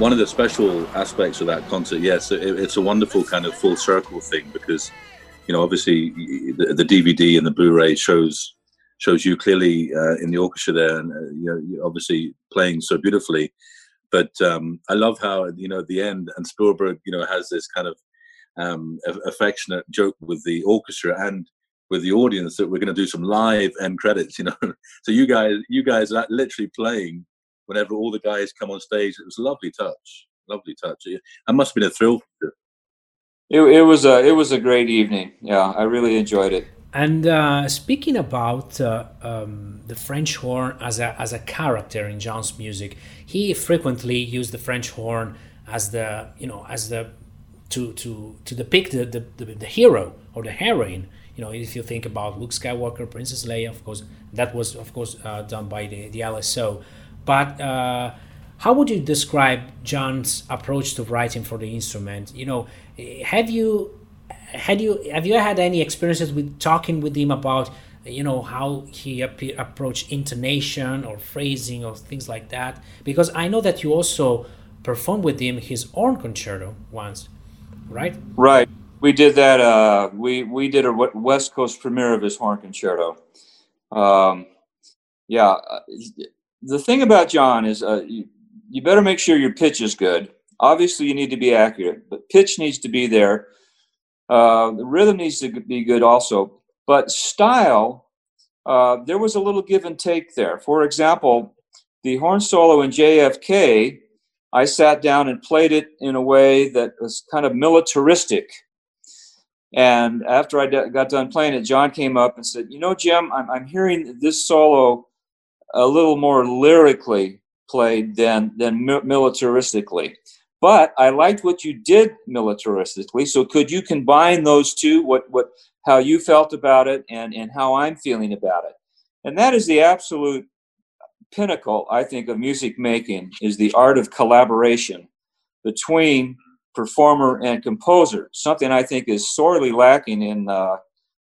one of the special aspects of that concert, yes, it, it's a wonderful kind of full circle thing because, you know, obviously the, the DVD and the Blu-ray shows shows you clearly uh, in the orchestra there, and uh, you know, obviously playing so beautifully. But um, I love how you know at the end, and Spielberg, you know, has this kind of um, affectionate joke with the orchestra and with the audience that we're going to do some live end credits. You know, <laughs> so you guys, you guys are literally playing whenever all the guys come on stage. It was a lovely touch, lovely touch. It must have been a thrill. It, it was a it was a great evening. Yeah, I really enjoyed it. And uh, speaking about uh, um, the French horn as a as a character in John's music, he frequently used the French horn as the you know as the to to to depict the the, the, the hero or the heroine. You know, if you think about Luke Skywalker, Princess Leia, of course, that was of course uh, done by the the LSO. But uh, how would you describe John's approach to writing for the instrument? You know, have you had you have you had any experiences with talking with him about you know how he ap- approached intonation or phrasing or things like that? Because I know that you also performed with him his horn concerto once, right? Right. We did that. Uh, we we did a West Coast premiere of his horn concerto. Um, yeah, uh, the thing about John is uh, you, you better make sure your pitch is good. Obviously, you need to be accurate, but pitch needs to be there. Uh, the rhythm needs to be good also. But style, uh, there was a little give and take there. For example, the horn solo in JFK, I sat down and played it in a way that was kind of militaristic. And after I got done playing it, John came up and said, You know, Jim, I'm, I'm hearing this solo a little more lyrically played than than militaristically. But I liked what you did militaristically. So could you combine those two? What what how you felt about it and and how I'm feeling about it? And that is the absolute pinnacle, I think, of music making is the art of collaboration between performer and composer, something I think is sorely lacking in uh,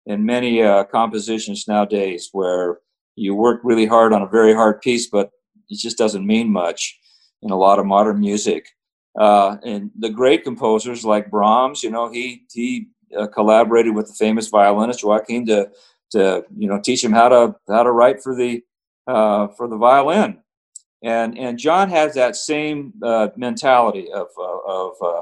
in many uh, compositions nowadays, where you work really hard on a very hard piece, but it just doesn't mean much in a lot of modern music. Uh, and the great composers like Brahms, you know, he he uh, collaborated with the famous violinist Joachim to to you know teach him how to how to write for the uh, for the violin. And and John has that same uh, mentality of uh,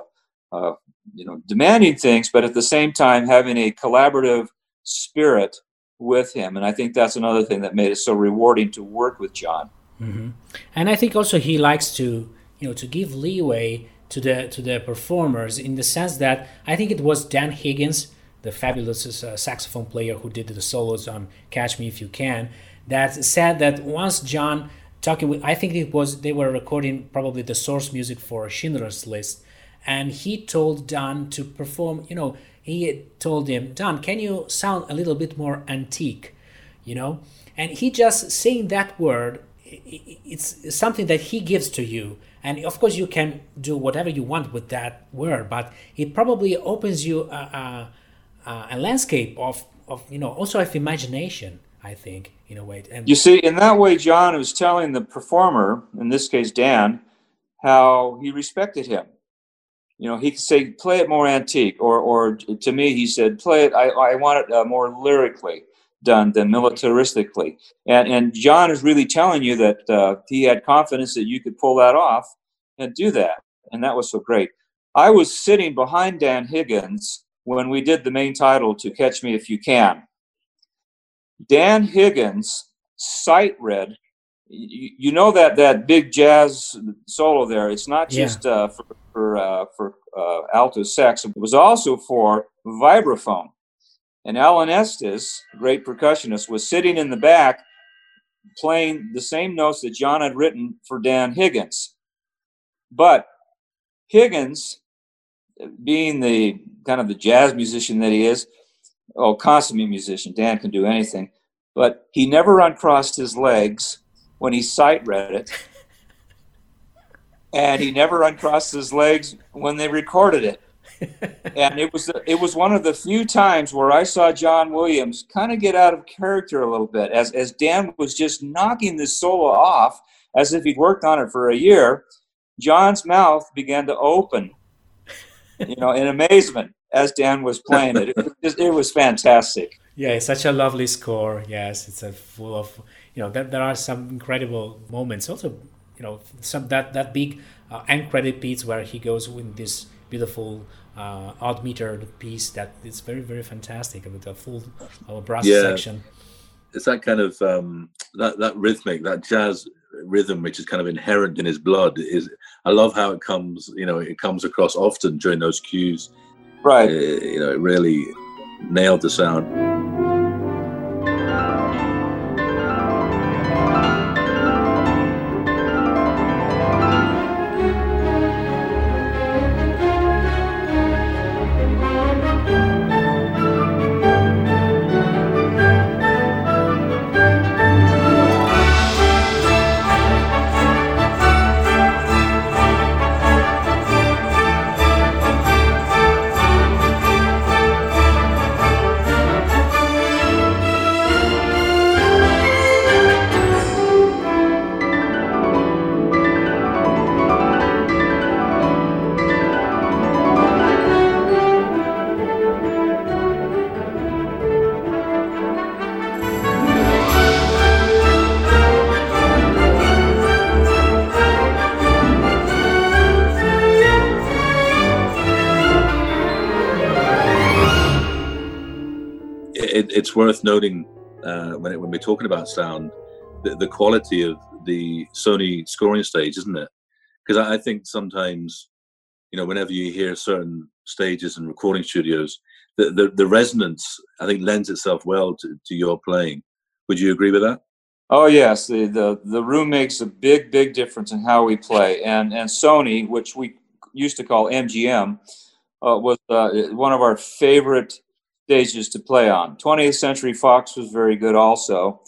of you know demanding things, but at the same time having a collaborative spirit with him. And I think that's another thing that made it so rewarding to work with John. Mm-hmm. And I think also he likes to you know to give leeway to the to the performers in the sense that I think it was Dan Higgins, the fabulous uh, saxophone player who did the solos on "Catch Me If You Can," that said that once John talking with I think it was they were recording probably the source music for Schindler's List, and he told Dan to perform. You know, he told him, Don, can you sound a little bit more antique? You know, and he just saying that word it's something that he gives to you. And of course you can do whatever you want with that word but it probably opens you a, a, a landscape of, of you know also of imagination i think in a way. And you see in that way john was telling the performer in this case dan how he respected him you know he could say play it more antique or or to me he said play it i, I want it uh, more lyrically done than militaristically. And, and John is really telling you that uh, he had confidence that you could pull that off and do that. And that was so great. I was sitting behind Dan Higgins when we did the main title to Catch Me If You Can. Dan Higgins sight read. You, you know that that big jazz solo there. It's not just yeah. uh, for for, uh, for uh, alto sax. It was also for vibraphone. And Alan Estes, great percussionist, was sitting in the back playing the same notes that John had written for Dan Higgins. But Higgins, being the kind of the jazz musician that he is, oh, consummate musician, Dan can do anything, but he never uncrossed his legs when he sight read it. and he never uncrossed his legs when they recorded it and it was it was one of the few times where I saw John Williams kind of get out of character a little bit as as Dan was just knocking this solo off as if he'd worked on it for a year. John's mouth began to open, you know, in amazement as Dan was playing it. It was, just, it was fantastic. Yeah, it's such a lovely score. Yes, it's a full of you know there, there are some incredible moments. Also, you know, some that that big uh, end credit piece where he goes with this beautiful uh, odd metered piece that is very very fantastic with a full uh, brass yeah. section. It's that kind of um, that that rhythmic, that jazz rhythm, which is kind of inherent in his blood. Is I love how it comes. You know, it comes across often during those cues. Right. Uh, you know, it really nailed the sound. It's worth noting uh, when, it, when we're talking about sound, the, the, quality of the Sony scoring stage, isn't it? Because I, I, think sometimes, you know, whenever you hear certain stages and recording studios, the, the, the resonance, I think, lends itself well to, to your playing. Would you agree with that? Oh yes, the, the the room makes a big big difference in how we play, and and Sony, which we used to call MGM, uh, was uh, one of our favorite stages to play on. 20th Century Fox was very good also.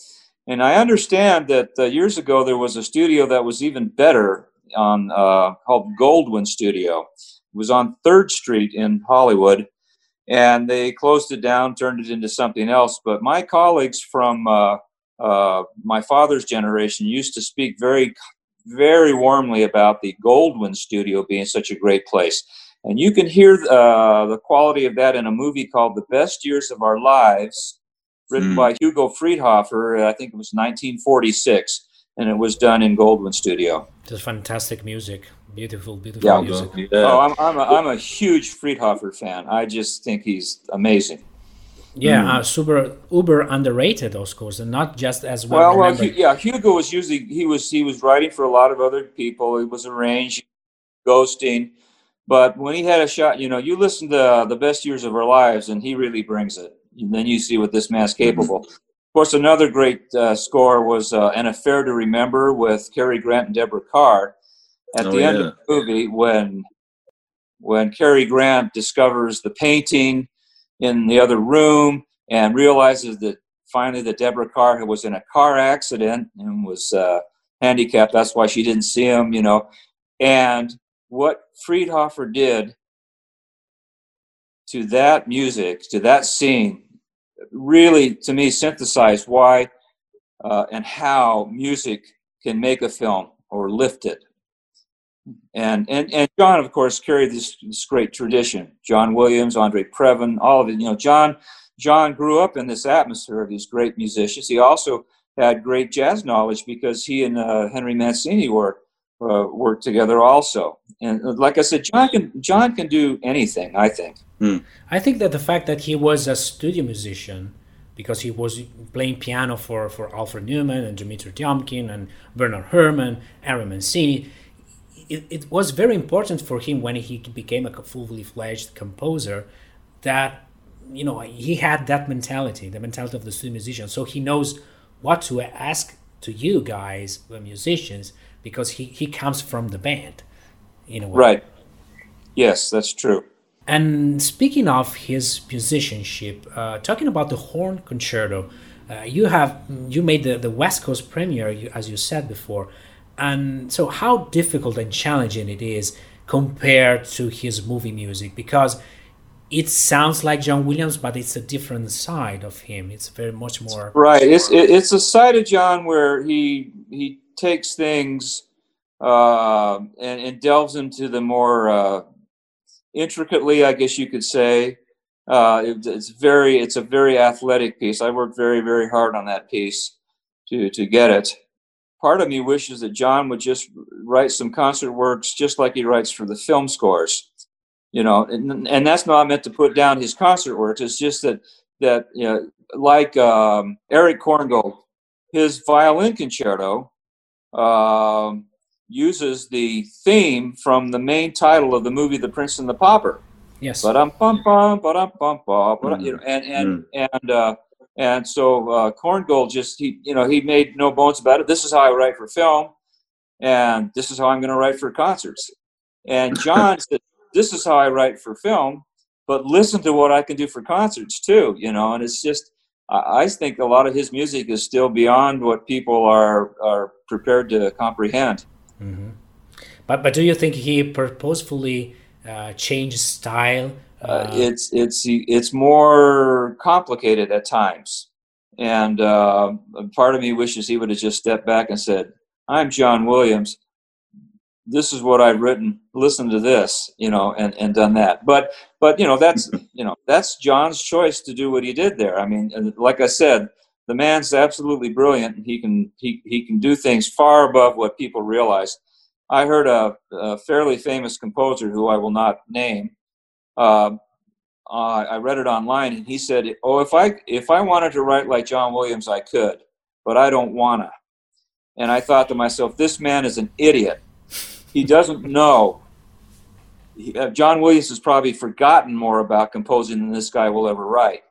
And I understand that uh, years ago there was a studio that was even better on uh, called Goldwyn Studio. It was on Third Street in Hollywood, and they closed it down, turned it into something else. But my colleagues from uh, uh, my father's generation used to speak very, very warmly about the Goldwyn Studio being such a great place. And you can hear uh, the quality of that in a movie called The Best Years of Our Lives, written mm. by Hugo Friedhofer. I think it was 1946, and it was done in Goldwyn Studio. Just fantastic music, beautiful, beautiful yeah, music. Yeah. Oh, I'm, I'm, a, I'm a huge Friedhofer fan. I just think he's amazing. Yeah, mm. uh, super uber underrated of course, and not just as well. Well, well yeah, Hugo was usually he was he was writing for a lot of other people. He was arranged, ghosting, but when he had a shot, you know, you listen to uh, the best years of our lives, and he really brings it. And then you see what this man's mm-hmm. capable. Of course, another great uh, score was uh, "An Affair to Remember" with Cary Grant and Deborah Kerr. At oh, the end of the movie, when when Cary Grant discovers the painting in the other room and realizes that finally that Deborah Kerr was in a car accident and was uh, handicapped. That's why she didn't see him, you know. And what Friedhofer did to that music, to that scene, really, to me, synthesized why uh, and how music can make a film or lift it. And, and, and John, of course, carried this, this great tradition. John Williams, Andre Previn, all of it. You know, John, John grew up in this atmosphere of these great musicians. He also had great jazz knowledge because he and uh, Henry Mancini were uh, worked together also. And uh, like I said, John can John can do anything. I think. Hmm. I think that the fact that he was a studio musician, because he was playing piano for for Alfred Newman and Dmitri Tiomkin and Bernard Herrmann, Henry Mancini it, it was very important for him when he became a fully fledged composer that you know he had that mentality the mentality of the studio musician so he knows what to ask to you guys the musicians because he, he comes from the band in a way. right yes that's true and speaking of his musicianship uh, talking about the horn concerto uh, you have you made the, the west coast premiere as you said before and so how difficult and challenging it is compared to his movie music because it sounds like John Williams, but it's a different side of him. It's very much more right. It's it's a side of John where he he takes things uh, and, and delves into the more uh, intricately, I guess you could say. Uh, it, it's very it's a very athletic piece. I worked very very hard on that piece to to get it part of me wishes that John would just write some concert works just like he writes for the film scores. You know, and, and that's not meant to put down his concert works. It's just that that you know, like um, Eric Korngold, his violin concerto um, uses the theme from the main title of the movie The Prince and the Pauper. Yes. But um bum bum but um bum bum. You know, and and mm. and uh, and so uh, Korngold just he you know he made no bones about it. This is how I write for film, and this is how I'm going to write for concerts. And <laughs> John said, "This is how I write for film, but listen to what I can do for concerts too." You know, and it's just I think a lot of his music is still beyond what people are are prepared to comprehend. Mm-hmm. But but do you think he purposefully uh, changed style? Uh, it's it's it's more complicated at times, and uh, part of me wishes he would have just stepped back and said, "I'm John Williams. This is what I've written. Listen to this," you know, and and done that. But but you know that's <laughs> you know that's John's choice to do what he did there. I mean, like I said, the man's absolutely brilliant. He can he he can do things far above what people realize. I heard a, a fairly famous composer who I will not name uh, uh, I read it online, and he said, "Oh, if I if I wanted to write like John Williams, I could, but I don't wanna." And I thought to myself, "This man is an idiot. He doesn't know." He, uh, John Williams has probably forgotten more about composing than this guy will ever write.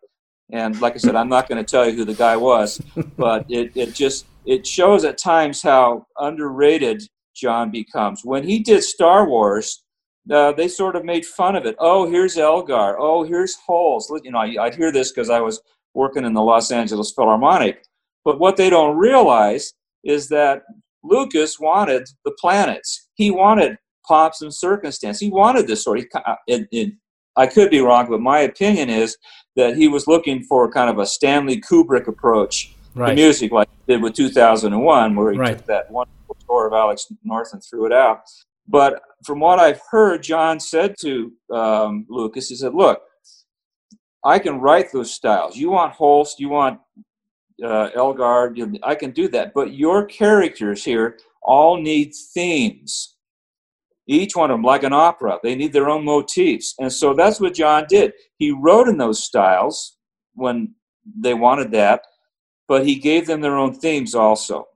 And like I said, I'm not going to tell you who the guy was, <laughs> but it, it just it shows at times how underrated John becomes. When he did Star Wars, uh, they sort of made fun of it. Oh, here's Elgar. Oh, here's Holst. You know, I, would hear this because I was working in the Los Angeles Philharmonic. But what they don't realize is that Lucas wanted the planets. He wanted pops and circumstance. He wanted this story. It, it, I could be wrong, but my opinion is that he was looking for kind of a Stanley Kubrick approach right. to music, like he did with 2001, where he right. took that wonderful score of Alex North and threw it out. But from what I've heard, John said to um, Lucas, he said, "Look, I can write those styles. You want Holst, you want uh, Elgar, you, I can do that. But your characters here all need themes. Each one of them, like an opera, they need their own motifs. And so that's what John did. He wrote in those styles when they wanted that, but he gave them their own themes also.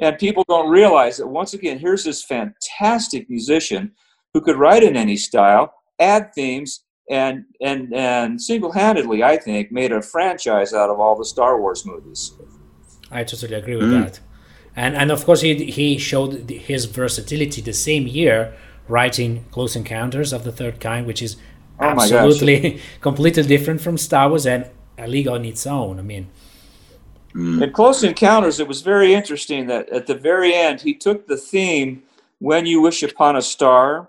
And people don't realize that once again, here's this fantastic musician who could write in any style, add themes, and and and single-handedly, I think, made a franchise out of all the Star Wars movies. I totally agree with mm. that, and and of course he he showed his versatility the same year writing Close Encounters of the Third Kind, which is oh absolutely <laughs> completely different from Star Wars and a league on its own. I mean. Mm. In Close Encounters, it was very interesting that at the very end he took the theme "When You Wish Upon a Star,"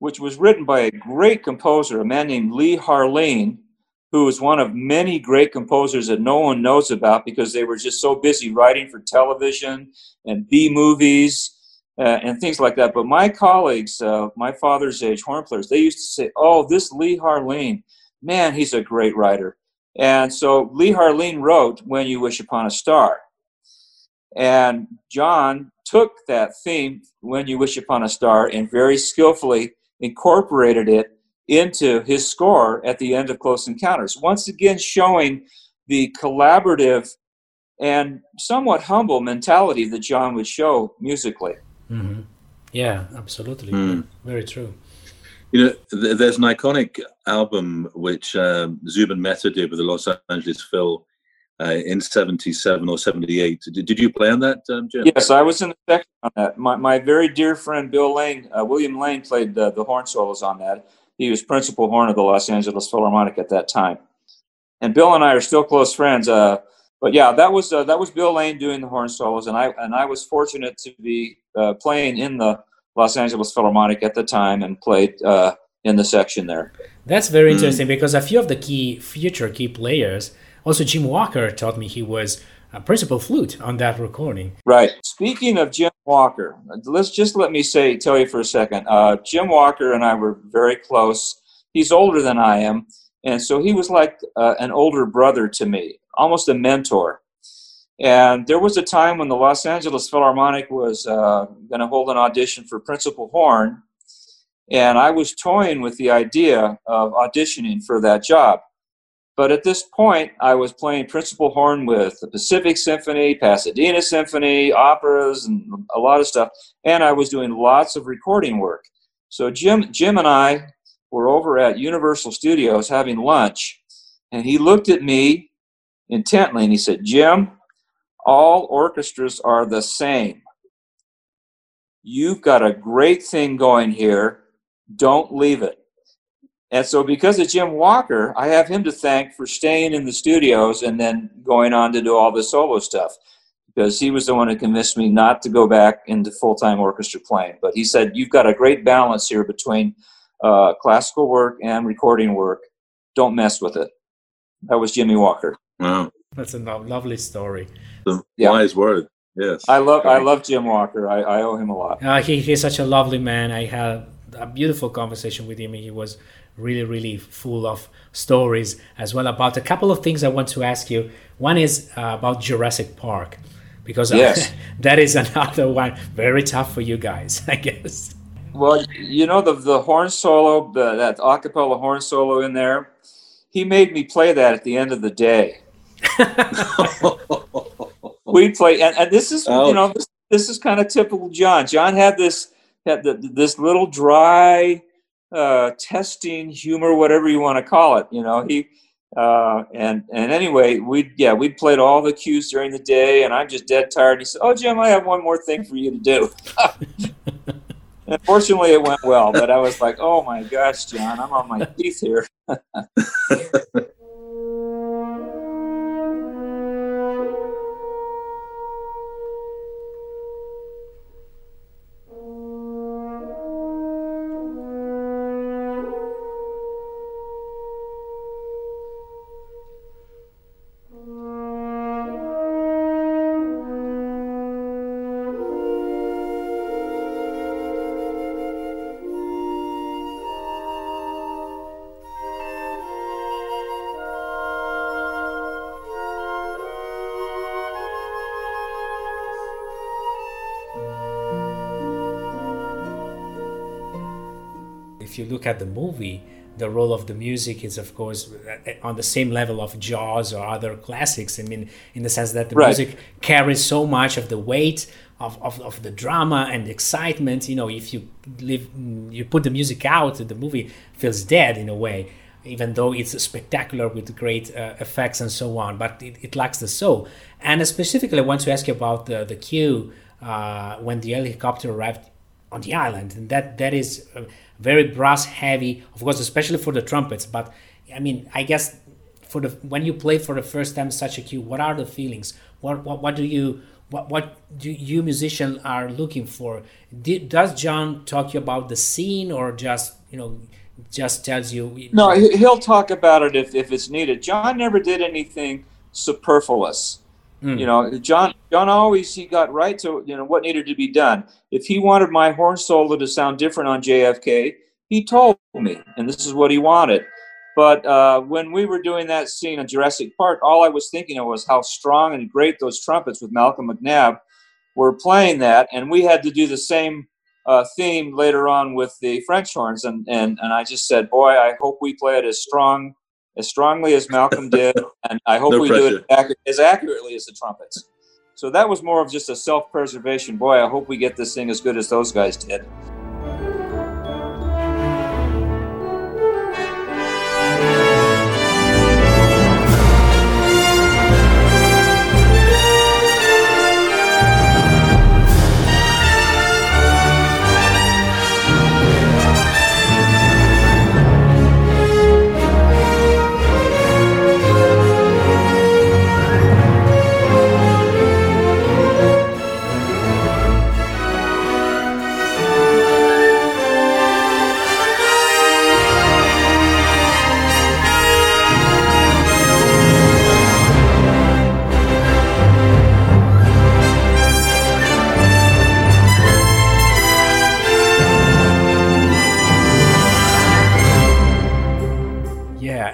which was written by a great composer, a man named Leigh Harline, who is one of many great composers that no one knows about because they were just so busy writing for television and B movies uh, and things like that. But my colleagues, uh, my father's age horn players, they used to say, "Oh, this Leigh Harline, man, he's a great writer." And so Leigh Harline wrote "When You Wish Upon a Star," and John took that theme "When You Wish Upon a Star" and very skillfully incorporated it into his score at the end of Close Encounters. Once again, showing the collaborative and somewhat humble mentality that John would show musically. Mm-hmm. Yeah, absolutely. Mm. Very true. You know, there's an iconic album which um, Zubin Mehta did with the Los Angeles Phil uh, in 77 or 78. Did, did you play on that, um, Jim? Yes, I was in the section on that. My, my very dear friend Bill Lane, uh, William Lane, played uh, the horn solos on that. He was principal horn of the Los Angeles Philharmonic at that time. And Bill and I are still close friends. Uh, but yeah, that was uh, that was Bill Lane doing the horn solos, and I and I was fortunate to be uh, playing in the Los Angeles Philharmonic at the time and played in the section there. That's very hmm. interesting mm. because a few of the key future key players also, Jim Walker taught me he was a principal flute on that recording. Right. Speaking of Jim Walker, let's just let me say, tell you for a second. Uh, Jim Walker and I were very close. He's older than I am, and so he was like uh, an older brother to me, almost a mentor. And there was a time when the Los Angeles Philharmonic was uh, going to hold an audition for principal horn, and I was toying with the idea of auditioning for that job. But at this point, I was playing principal horn with the Pacific Symphony, Pasadena Symphony, operas, and a lot of stuff. And I was doing lots of recording work. So Jim, Jim and I were over at Universal Studios having lunch, and he looked at me intently and he said, Jim, all orchestras are the same. You've got a great thing going here. Don't leave it. And so, because of Jim Walker, I have him to thank for staying in the studios and then going on to do all the solo stuff. Because he was the one who convinced me not to go back into full time orchestra playing. But he said, You've got a great balance here between uh, classical work and recording work. Don't mess with it. That was Jimmy Walker. Wow. That's a lovely story. The yeah. wise word. Yes. I love I love Jim Walker. I, I owe him a lot. Uh, he, he's such a lovely man. I had a beautiful conversation with him. He was really, really full of stories as well about a couple of things I want to ask you. One is uh, about Jurassic Park, because uh, yes. <laughs> that is another <laughs> one very tough for you guys, <laughs> I guess. Well, you know the the horn solo, the, that acapella horn solo in there. He made me play that at the end of the day. we play, and, and this is you know this, this is kind of typical John. John had this had the, this little dry uh, testing humor, whatever you want to call it. You know, he uh, and and anyway, we yeah we played all the cues during the day, and I'm just dead tired. And He said, "Oh, Jim, I have one more thing for you to do." <laughs> Unfortunately, it went well, but I was like, "Oh my gosh, John, I'm on my teeth here." <laughs> <laughs> look at the movie, the role of the music is of course on the same level of Jaws or other classics. I mean, in the sense that the Right. music carries so much of the weight of, of, of the drama and the excitement. You know, if you leave, you put the music out, the movie feels dead in a way, even though it's spectacular with great uh, effects and so on. But it, it lacks the soul. And specifically, I want to ask you about the the cue uh, when the helicopter arrived on the island, and that that is uh, very brass heavy, of course, especially for the trumpets. But I mean, I guess for the when you play for the first time such a cue, what are the feelings? What what, what do you what, what do you musician are looking for? Did, does John talk you about the scene or just you know just tells you? No, he- he'll talk about it if, if it's needed. John never did anything superfluous. You know, John John always he got right to you know what needed to be done. If he wanted my horn solo to sound different on JFK, he told me, and this is what he wanted. But uh, when we were doing that scene in Jurassic Park, all I was thinking of was how strong and great those trumpets with Malcolm McNab were playing that, and we had to do the same uh, theme later on with the French horns, and and and I just said, boy, I hope we play it as strong, as strongly as Malcolm did, <laughs> and I hope No we do it pressure. as accurately as the trumpets. So that was more of just a self-preservation. Boy, I hope we get this thing as good as those guys did.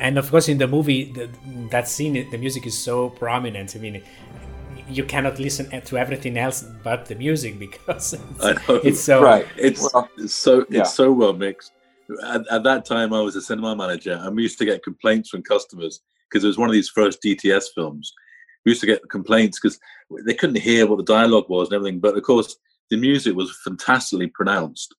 And of course in the movie, the, that scene, the music is so prominent. I mean, you cannot listen to everything else but the music <laughs> because it's, it's so Right. It's, Well, it's so yeah. it's so well mixed. At, at that time, I was a cinema manager, and we used to get complaints from customers because it was one of these first DTS films. We used to get complaints because they couldn't hear what the dialogue was and everything. But of course, the music was fantastically pronounced.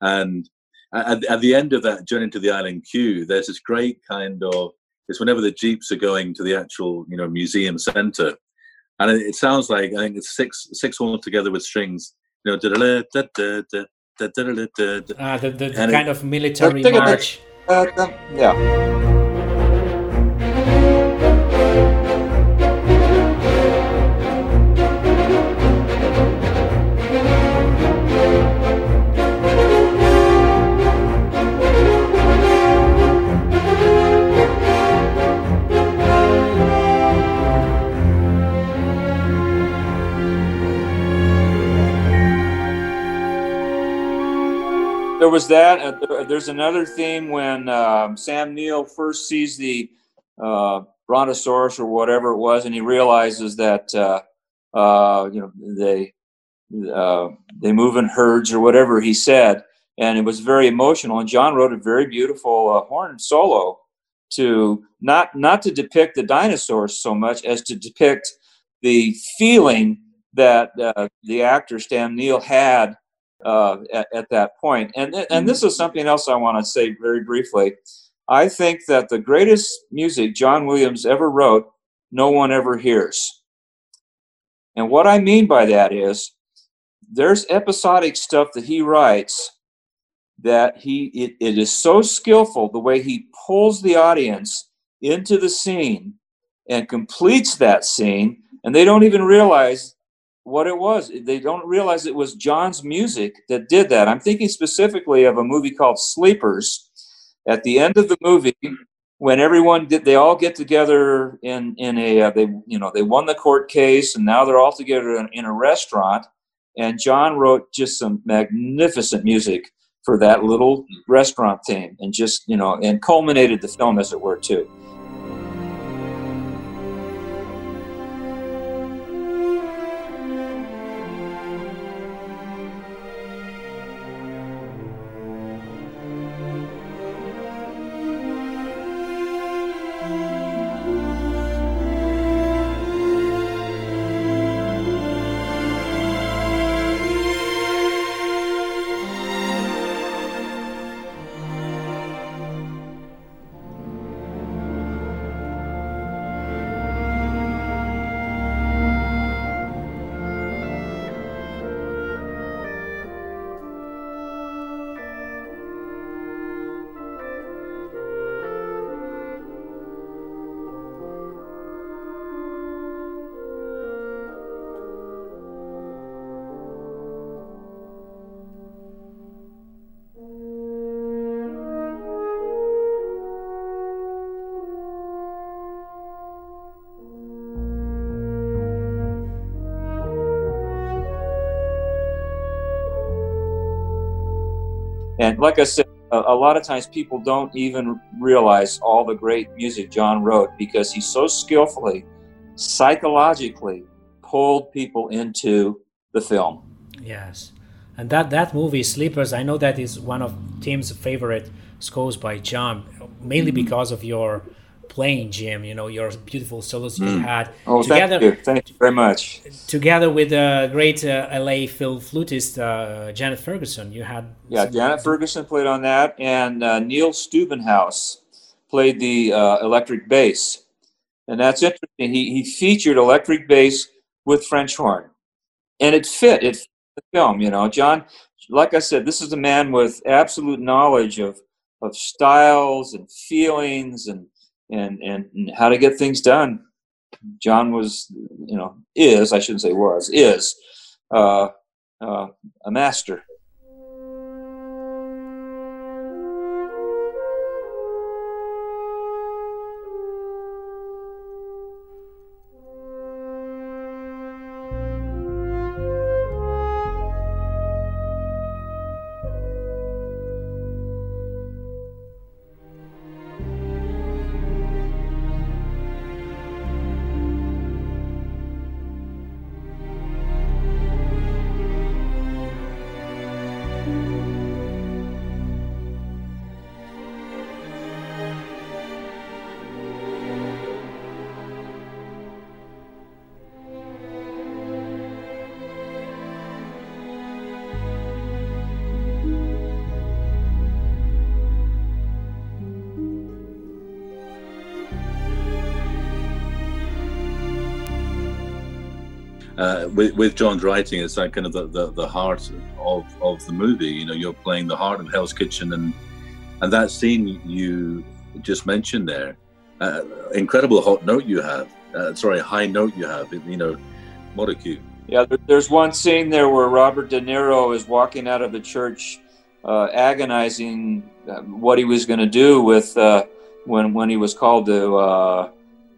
And at, at the end of that journey to the island cue, there's this great kind of it's whenever the jeeps are going to the actual you know museum center, and it, it sounds like I think it's six six horns together with strings. You know, da-da-da, da-da-da, da-da-da-da-da. uh, the, the, the And it- kind of military Think of it- march. uh, um, yeah. There was that. There's another theme when um, Sam Neill first sees the uh, brontosaurus or whatever it was, and he realizes that uh, uh, you know they uh, they move in herds or whatever he said, and it was very emotional. And John wrote a very beautiful uh, horn solo to not not to depict the dinosaurs so much as to depict the feeling that uh, the actor Sam Neill had uh, at, at that point. And th- and this is something else I want to say very briefly. I think that the greatest music John Williams ever wrote, no one ever hears. And what I mean by that is there's episodic stuff that he writes that he it, it is so skillful the way he pulls the audience into the scene and completes that scene and they don't even realize what it was. They don't realize it was John's music that did that. I'm thinking specifically of a movie called Sleepers. At the end of the movie, when everyone did, they all get together in in a uh, they you know they won the court case and now they're all together in, in a restaurant. And John wrote just some magnificent music for that little restaurant theme, and just you know and culminated the film as it were too. Like I said, a, a lot of times people don't even realize all the great music John wrote because he so skillfully, psychologically pulled people into the film. Yes. And that, that movie, Sleepers, I know that is one of Tim's favorite scores by John, mainly mm-hmm. because of your playing, Jim. You know your beautiful solos mm. you had oh, together. Thank you. thank you very much. Together with the great uh, LA Phil flutist uh, Janet Ferguson, you had. Yeah, Janet Ferguson played on that, and uh, Neil Stubenhaus played the uh, electric bass, and that's interesting. He he featured electric bass with French horn, and it fit. It fit the film. You know, John. Like I said, this is a man with absolute knowledge of of styles and feelings and and and how to get things done. John was, you know, is I shouldn't say was is uh, uh, a master. Uh, with, with John's writing, it's like kind of the, the, the, heart of, of the movie. You know, you're playing the heart of Hell's Kitchen, and and that scene you just mentioned there, uh, incredible hot note you have. Uh, sorry, high note you have. You know, cue. Yeah, there's one scene there where Robert De Niro is walking out of the church, uh, agonizing uh, what he was going to do with when when he was called to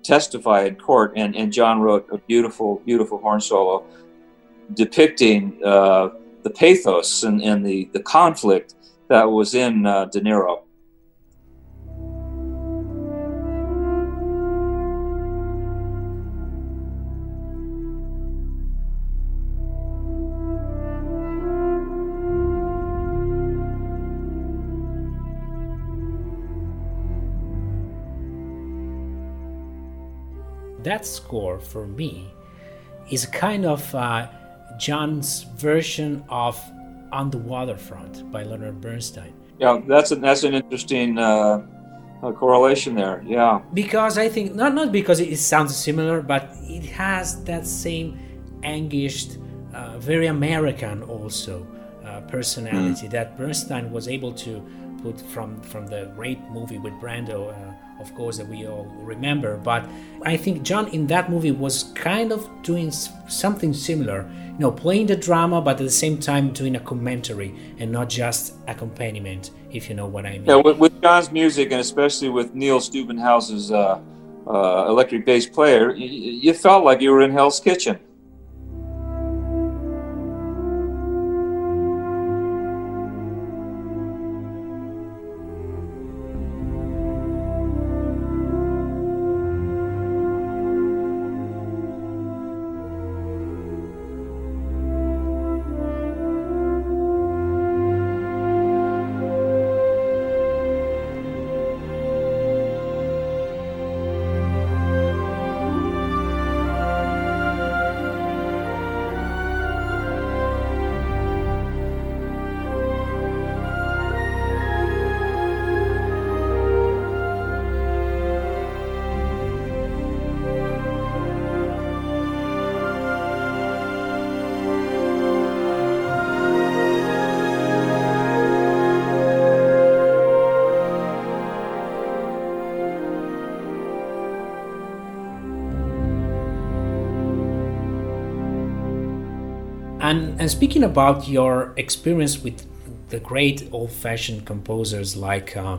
testify in court, and, and John wrote a beautiful, beautiful horn solo depicting uh, the pathos and, and the, the conflict that was in uh, De Niro. That score for me is kind of uh, John's version of On the Waterfront by Leonard Bernstein. Yeah, that's a, that's an interesting uh, uh, correlation there. Yeah, because I think not not because it sounds similar, but it has that same anguished, uh, very American also uh, personality mm. that Bernstein was able to put from from the great movie with Brando uh, of course, that we all remember. But I think John in that movie was kind of doing something similar, you know, playing the drama, but at the same time doing a commentary and not just accompaniment, if you know what I mean. Yeah, with, with John's music, and especially with Neil Stubenhaus's uh, uh, electric bass player, you, you felt like you were in Hell's Kitchen. And, speaking about your experience with the great old fashioned composers like uh,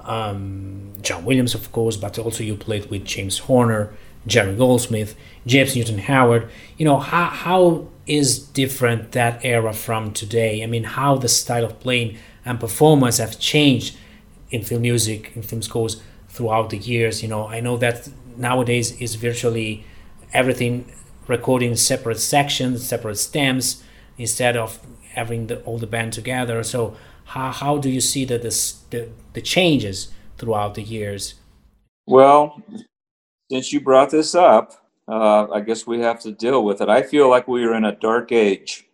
um, John Williams, of course, but also you played with James Horner, Jerry Goldsmith, James Newton Howard. You know, how, how is different that era from today? I mean, how the style of playing and performance have changed in film music, in film scores throughout the years. You know, I know that nowadays is virtually everything recording separate sections, separate stems, instead of having the, all the band together. So how, how do you see that this, the, the changes throughout the years? Well, since you brought this up, uh, I guess we have to deal with it. I feel like we are in a dark age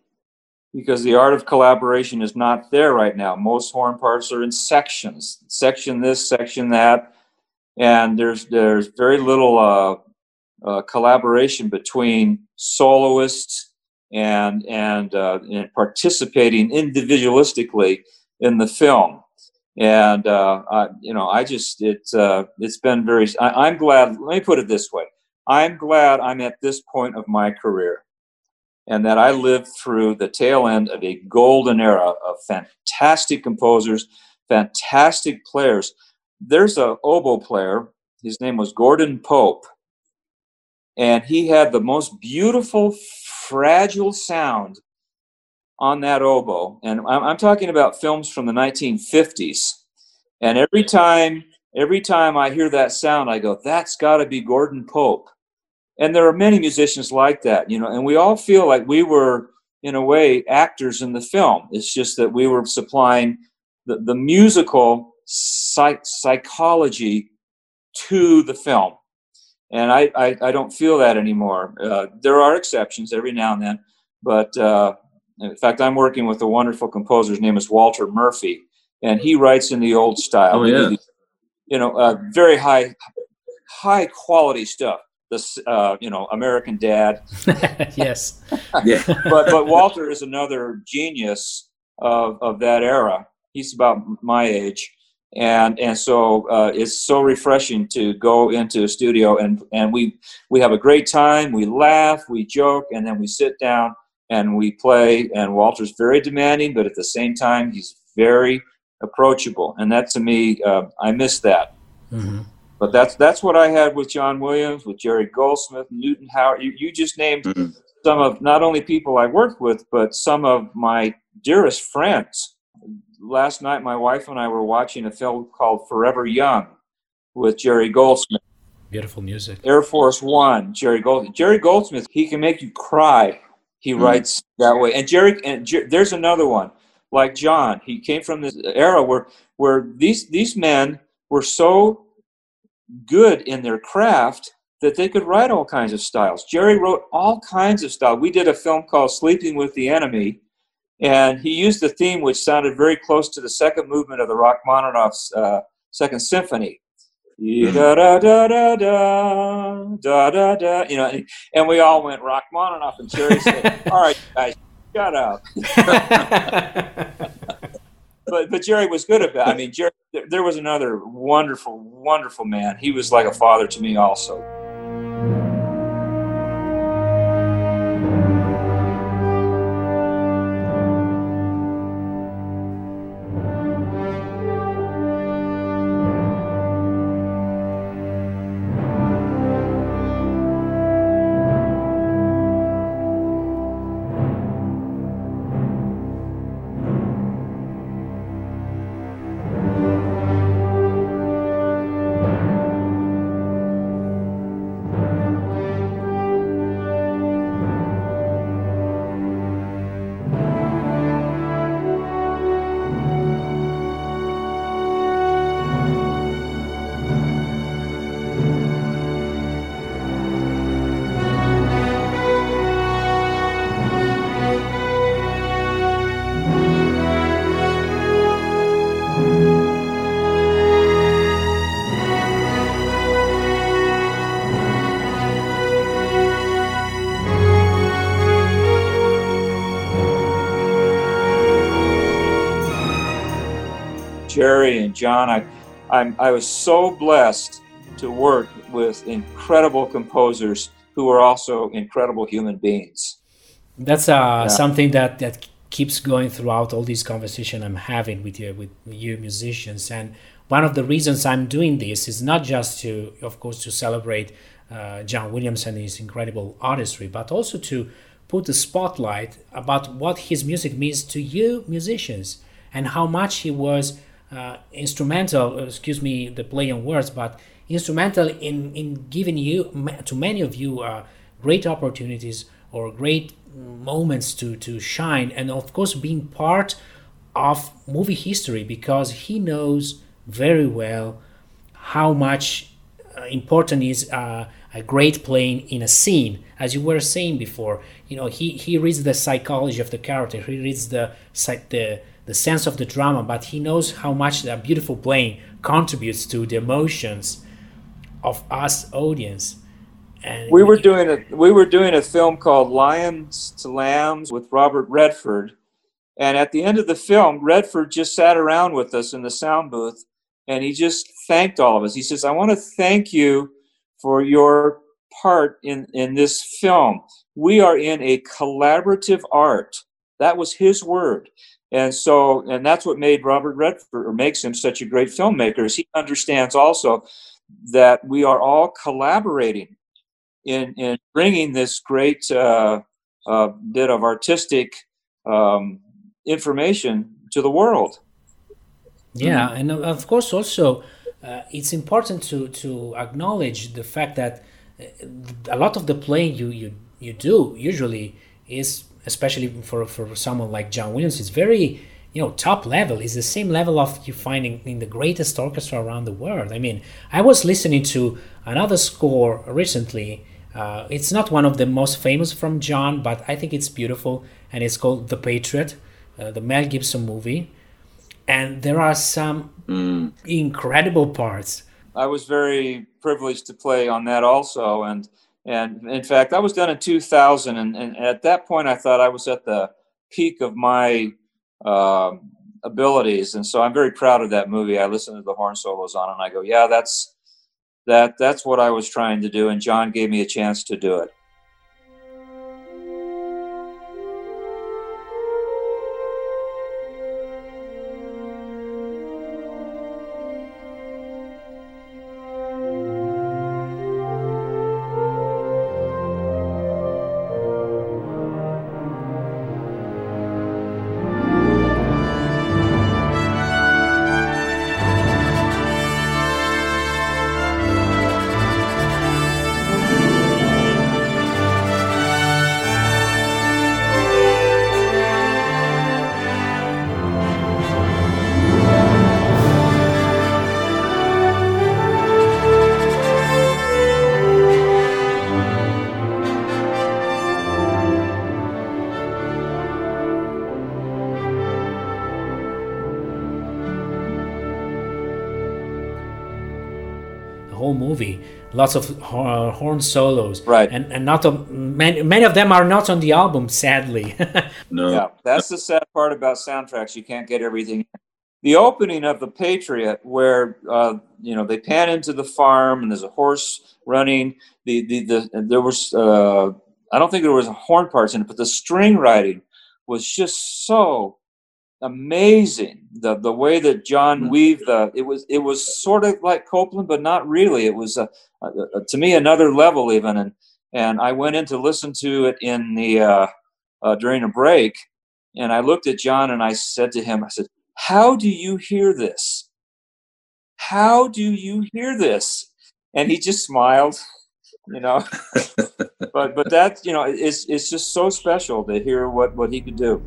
because the art of collaboration is not there right now. Most horn parts are in sections, section this, section that, and there's there's very little uh, uh, collaboration between soloists and and, uh, and participating individualistically in the film. And uh, I, you know, I just it's uh, it's been very. I, I'm glad. Let me put it this way: I'm glad I'm at this point of my career and that I lived through the tail end of a golden era of fantastic composers, fantastic players. There's a oboe player, his name was Gordon Pope, and he had the most beautiful, fragile sound on that oboe. And I'm, I'm talking about films from the 1950s. And every time, every time I hear that sound, I go, that's got to be Gordon Pope and there are many musicians like that you know and we all feel like we were in a way actors in the film it's just that we were supplying the, the musical psych- psychology to the film and I, I, I don't feel that anymore uh, there are exceptions every now and then but uh, in fact i'm working with a wonderful composer his name is walter murphy and he writes in the old style oh, yeah. you know uh, very high high quality stuff this uh, you know American Dad. <laughs> yes. yeah. <laughs> But but Walter is another genius of of that era. He's about my age, and and so uh, it's so refreshing to go into a studio and and we we have a great time. We laugh, we joke, and then we sit down and we play. And Walter's very demanding, but at the same time, he's very approachable, and that to me, uh, I miss that. Mm-hmm. But that's that's what I had with John Williams, with Jerry Goldsmith, Newton Howard. You, you just named mm-hmm. some of not only people I worked with, but some of my dearest friends. Last night, my wife and I were watching a film called Forever Young with Jerry Goldsmith. Beautiful music. Air Force One, Jerry Goldsmith. Jerry Goldsmith, he can make you cry. He mm-hmm. writes that way. And Jerry, and Jer- there's another one like John. He came from this era where where these these men were so good in their craft that they could write all kinds of styles. Jerry wrote all kinds of styles. We did a film called Sleeping with the Enemy, and he used a theme which sounded very close to the second movement of the Rachmaninoff's uh, Second Symphony. Da da da da da da da da. You know, and we all went Rachmaninoff, and Jerry said, <laughs> "All right, guys, shut up." <laughs> but but Jerry was good about. It. I mean, Jerry, there was another wonderful, wonderful man. He was like a father to me, also. John. I, I'm, I was so blessed to work with incredible composers who are also incredible human beings. That's uh, yeah. something that, that keeps going throughout all these conversation I'm having with you, with you musicians. And one of the reasons I'm doing this is not just to, of course, to celebrate uh, John Williams and his incredible artistry, but also to put the spotlight about what his music means to you musicians and how much he was uh, instrumental. Excuse me, the play on words, but instrumental in in giving you to many of you uh, great opportunities or great moments to to shine, and of course being part of movie history because he knows very well how much uh, important is uh, a great playing in a scene as you were saying before you know he he reads the psychology of the character he reads the the the sense of the drama but he knows how much that beautiful playing contributes to the emotions of us audience and we were doing a we were doing a film called lions to lambs with robert redford and at the end of the film redford just sat around with us in the sound booth and he just thanked all of us he says i want to thank you for your part in, in this film. We are in a collaborative art. That was his word. And so, and that's what made Robert Redford, or makes him such a great filmmaker, is he understands also that we are all collaborating in, in bringing this great uh, uh, bit of artistic um, information to the world. Yeah, and of course, also uh, it's important to to acknowledge the fact that uh, a lot of the playing you you you do usually is especially for for someone like John Williams is very you know top level is the same level of you finding in the greatest orchestra around the world i mean i was listening to another score recently uh, it's not one of the most famous from john but i think it's beautiful and it's called the patriot uh, the mel gibson movie and there are some mm. incredible parts. I was very privileged to play on that also, and and in fact, that was done in 2000, and, and at that point, I thought I was at the peak of my uh, abilities, and so I'm very proud of that movie. I listened to the horn solos on, and I go, yeah, that's that that's what I was trying to do, and John gave me a chance to do it. Lots of horn solos. Right. And and not a, many, many of them are not on the album sadly. <laughs> No. Yeah that's the sad part about soundtracks. You can't get everything. The opening of the patriot where uh, you know they pan into the farm and there's a horse running. The the, the there was uh, i don't think there was a horn parts in it but the string writing was just so amazing the the way that John mm-hmm. weaved the it was it was sort of like Copland, but not really. It was a, a, a, to me another level even. And and I went in to listen to it in the uh, uh, during a break. And I looked at John and I said to him I said how do you hear this? How do you hear this? And he just smiled you know. <laughs> But but that you know it's it's just so special to hear what what he could do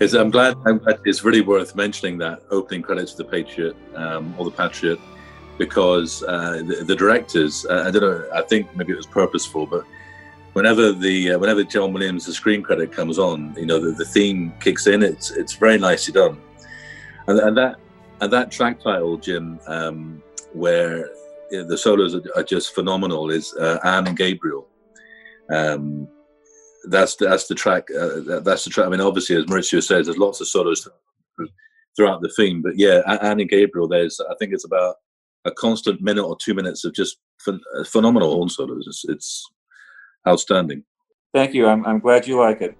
It's, I'm glad. I'm glad it's really worth mentioning that opening credits to the Patriot um, or the Patriot because uh, the, the, directors. Uh, I don't know. I think maybe it was purposeful, but whenever the uh, whenever John Williams' the screen credit comes on, you know the, the theme kicks in. It's it's very nicely done, and, and that and that track title, Jim, um, where the solos are, are, just phenomenal, is uh, Anne and Gabriel. Um, that's the, that's the track. Uh, that's the track. I mean, obviously, as Maurizio says, there's lots of solos throughout the theme. But yeah, Annie Gabriel, there's I think it's about a constant minute or two minutes of just ph- phenomenal horn solos. It's, it's outstanding. Thank you. I'm, I'm glad you like it.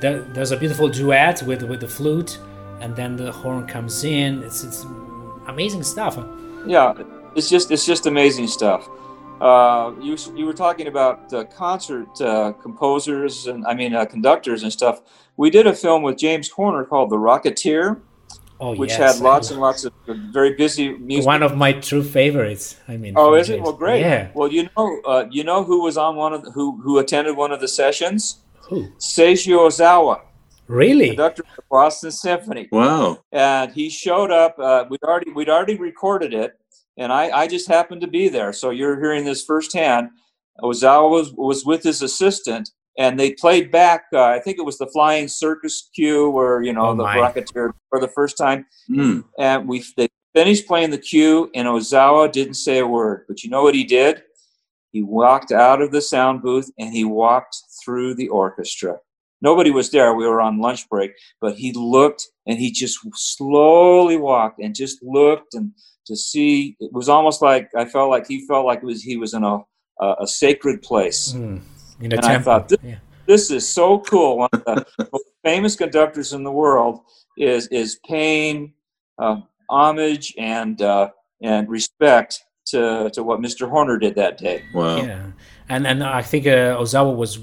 There, there's a beautiful duet with with the flute, and then the horn comes in. It's it's amazing stuff. Yeah, it's just it's just amazing stuff. Uh, you you were talking about uh, concert uh, composers and I mean uh, conductors and stuff. We did a film with James Horner called The Rocketeer, Oh, which yes. had lots and lots of very busy music. One of my true favorites. I mean. Oh, is it? Well, great. Yeah. Well, you know, uh, you know who was on one of the, who who attended one of the sessions? Who? Seiji Ozawa, Really? conductor of the Boston Symphony, Wow. and he showed up. Uh, we'd already we'd already recorded it, and I I just happened to be there, so you're hearing this firsthand. Ozawa was was with his assistant, and they played back. Uh, I think it was the Flying Circus cue, where you know Oh, the my. Rocketeer for the first time Mm. and we they finished playing the cue and ozawa didn't say a word but you know what he did he walked out of the sound booth and he walked through the orchestra. Nobody was there. We were on lunch break but he looked and he just slowly walked and just looked and to see it was almost like i felt like he felt like it was he was in a a, a sacred place. Mm, And I thought this- yeah. this is so cool. One of the most famous conductors in the world is is paying uh, homage and uh, and respect to to what Mr. Horner did that day. Wow. Yeah, and and I think uh, Ozawa was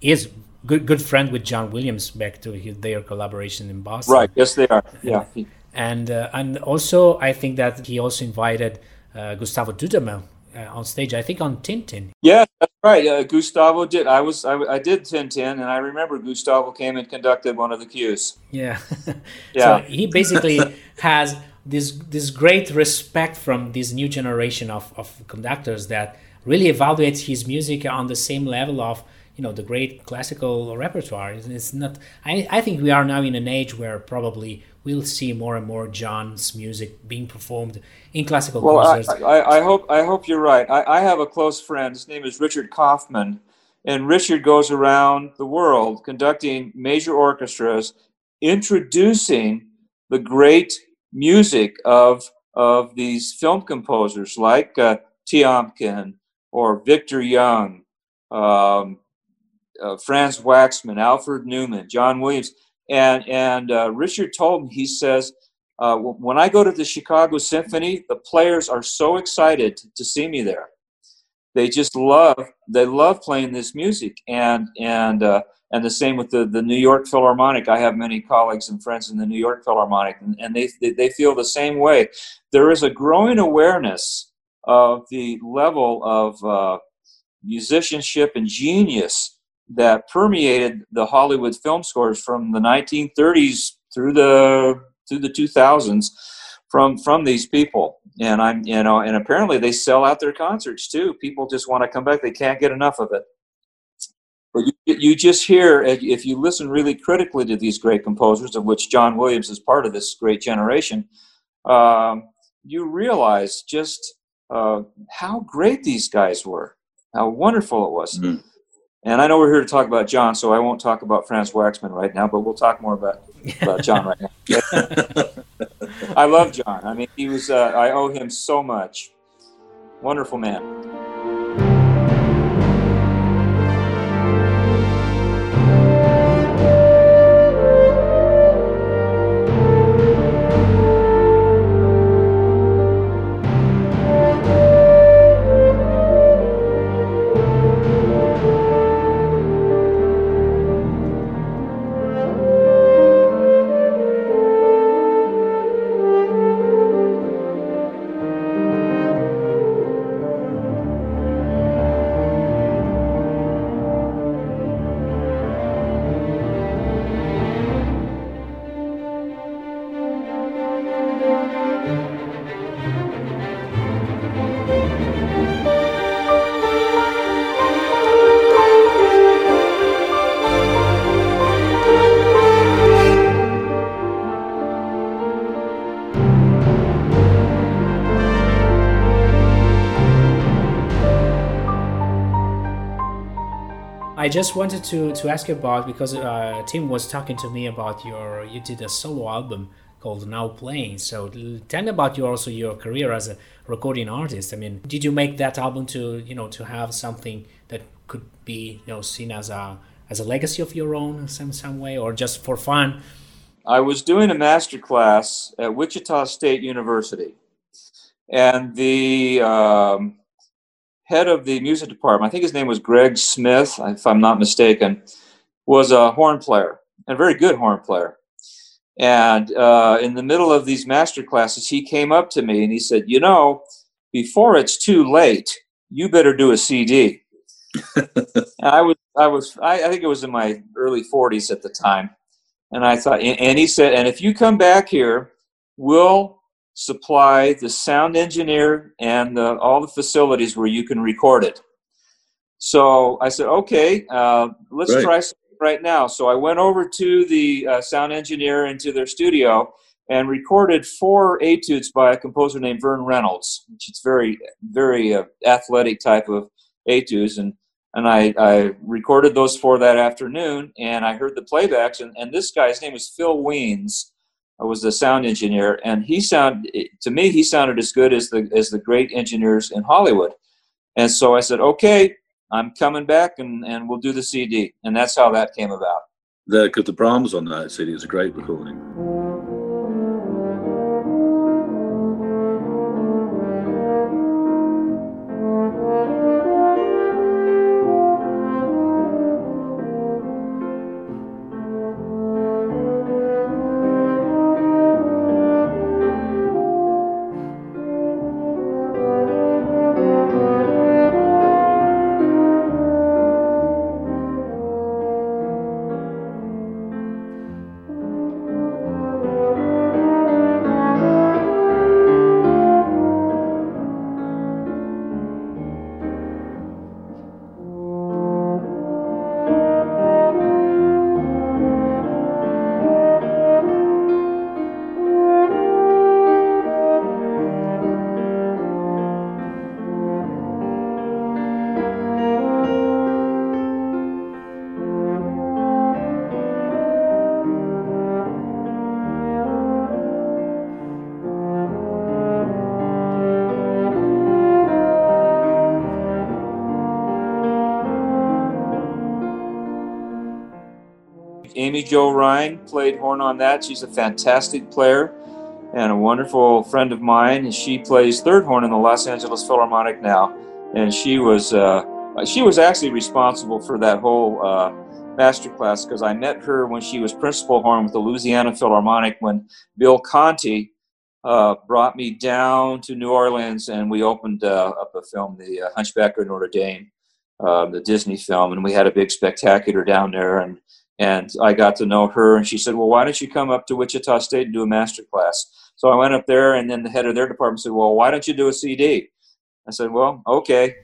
is good good friend with John Williams back to his, their collaboration in Boston. Right? Yes, they are. Yeah. And uh, and also I think that he also invited uh, Gustavo Dudamel uh, on stage. I think on Tintin. Yeah, that's right. Uh, Gustavo did. I was. I, I did Tintin, and I remember Gustavo came and conducted one of the cues. Yeah. <laughs> Yeah. so he basically <laughs> has this this great respect from this new generation of, of conductors that really evaluates his music on the same level of you know the great classical repertoire. It's- not. I, I think we are now in an age where probably we'll see more and more John's music being performed in classical Well, I. I, I hope I hope you're right. I, I have a close friend. His name is Richard Kaufman, and Richard goes around the world conducting major orchestras, introducing the great music of of these film composers like uh, Tiomkin or Victor Young, um, uh, Franz Waxman, Alfred Newman, John Williams, and and uh, Richard told he says uh, when I go to the Chicago Symphony, the players are so excited to see me there. They just love they love playing this music, and and uh, and the same with the, the New York Philharmonic. I have many colleagues and friends in the New York Philharmonic, and, and they, they feel the same way. There is a growing awareness of the level of uh, musicianship and genius that permeated the Hollywood film scores from the 1930s through the through the 2000s from from these people and i'm you know and apparently they sell out their concerts too people just want to come back they can't get enough of it but you, you just hear if you listen really critically to these great composers of which john williams is part of this great generation um, you realize just uh, how great these guys were how wonderful it was Mm. And I know we're here to talk about John, so I won't talk about Franz Waxman right now, but we'll talk more about, about John right now. <laughs> I love John. I mean, he was, uh, I owe him so much. Wonderful man. I just wanted to, to ask you about because uh, Tim was talking to me about your you did a solo album called Now Playing. So tell me about your also your career as a recording artist. I mean, did you make that album to you know to have something that could be you know seen as a as a legacy of your own in some some way or just for fun? I was doing a master class at Wichita State University, and the um, head of the music department, I think his name was Greg Smith, if I'm not mistaken, was a horn player, and a very good horn player. And uh, in the middle of these master classes, he came up to me and he said, You know, before it's too late, you better do a CD. <laughs> I was, I was, I, I think it was in my early 40s at the time. And I thought, and he said, And if you come back here, we'll supply the sound engineer and the, all the facilities where you can record it. So I said, okay, uh, let's right. try right now. So I went over to the uh, sound engineer into their studio and recorded four etudes by a composer named Vern Reynolds, which is very, very uh, athletic type of etudes. And, and I, I recorded those four that afternoon and I heard the playbacks. And, and this guy's name is Phil Wiens I was the sound engineer, and he sound to me he sounded as good as the as the great engineers in Hollywood. And so I said, okay, I'm coming back, and and we'll do the CD, and that's how that came about. The because the Brahms on that CD is a great recording. Amy Jo Rhine played horn on that. She's a fantastic player and a wonderful friend of mine. She plays third horn in the Los Angeles Philharmonic now, and she was uh, she was actually responsible for that whole uh, master class because I met her when she was principal horn with the Louisiana Philharmonic when Bill Conti uh, brought me down to New Orleans and we opened uh, up a film, The uh, Hunchback of Notre Dame, uh, the Disney film, and we had a big spectacular down there and and I got to know her, and she said, "Well, why don't you come up to Wichita State and do a master class?" So I went up there, and then the head of their department said, "Well, why don't you do a CD?" I said, "Well, okay."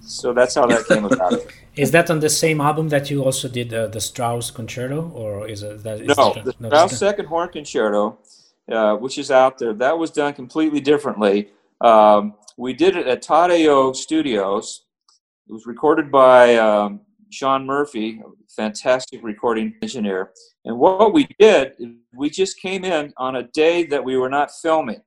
So that's how that came about. <laughs> is that on the same album that you also did uh, the Strauss Concerto, or is it that? Is no, the no, Strauss Second Horn Concerto, uh, which is out there. That was done completely differently. Um, we did it at Todd AO Studios. It was recorded by um, Sean Murphy, fantastic recording engineer. And what we did, we just came in on a day that we were not filming.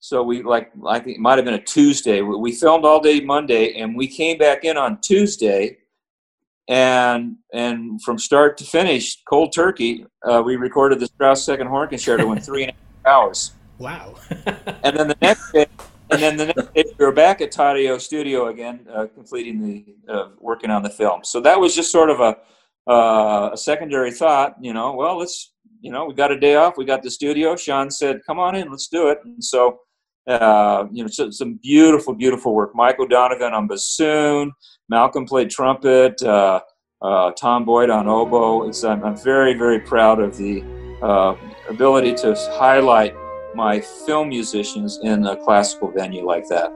So we like I think it might have been a Tuesday. We filmed all day Monday, and we came back in on Tuesday, and and from start to finish, cold turkey, uh, we recorded the Strauss Second Horn Concerto in three and a half hours. <laughs> Wow! and then the next day, and then the next day we were back at Todd AO Studio again, uh, completing the uh, working on the film. So that was just sort of a uh, a secondary thought. You know, well, let's you know we got a day off, we got the studio. Sean said, "Come on in, let's do it." And so uh, you know, so, some beautiful, beautiful work. Michael Donovan on bassoon, Malcolm played trumpet, uh, uh, Tom Boyd on oboe. It's, I'm, I'm very, very proud of the ability to highlight my film musicians in a classical venue like that.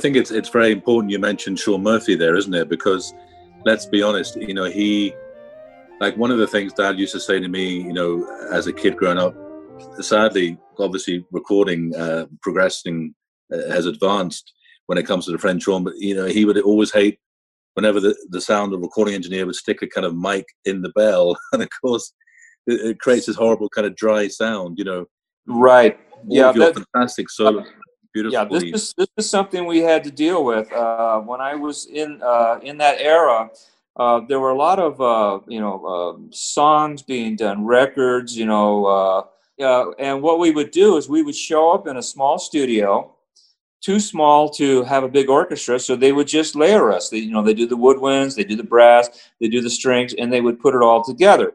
Think it's it's very important you mentioned Sean Murphy there, isn't it? Because let's be honest, you know, he like one of the things Dad used to say to me, you know, as a kid growing up. Sadly, obviously, recording uh, progressing uh, has advanced when it comes to the French horn, but you know, he would always hate whenever the, the sound of recording engineer would stick a kind of mic in the bell, <laughs> and of course, it, it creates this horrible kind of dry sound. You know, right? yeah, that, fantastic solo. Yeah, this is this is something we had to deal with uh, when I was in uh, in that era. Uh, there were a lot of uh, you know um, songs being done, records, you know, uh, and what we would do is we would show up in a small studio, too small to have a big orchestra, so they would just layer us. They, you know, they do the woodwinds, they do the brass, they do the strings, and they would put it all together.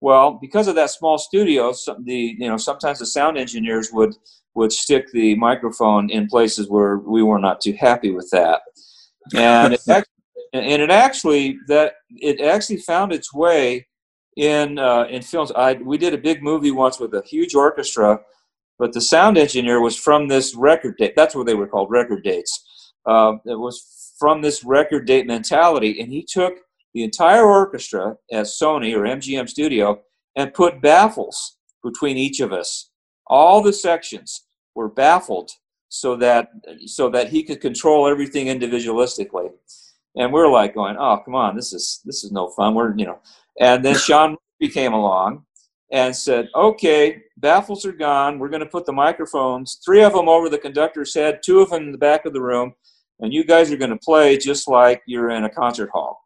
Well, because of that small studio, the you know sometimes the sound engineers would would stick the microphone in places where we were not too happy with that, and it <laughs> actually, and it actually that it actually found its way in uh, in films. I we did a big movie once with a huge orchestra, but the sound engineer was from this record date. That's what they were called, record dates. Uh, it was from this record date mentality, and he took the entire orchestra at Sony or MGM Studio and put baffles between each of us. All the sections were baffled so that so that he could control everything individualistically. And we're like going, "Oh, come on, this is this is no fun." We're you know, and then Sean <laughs> came along and said, "Okay, baffles are gone. We're going to put the microphones, three of them over the conductor's head, two of them in the back of the room, and you guys are going to play just like you're in a concert hall."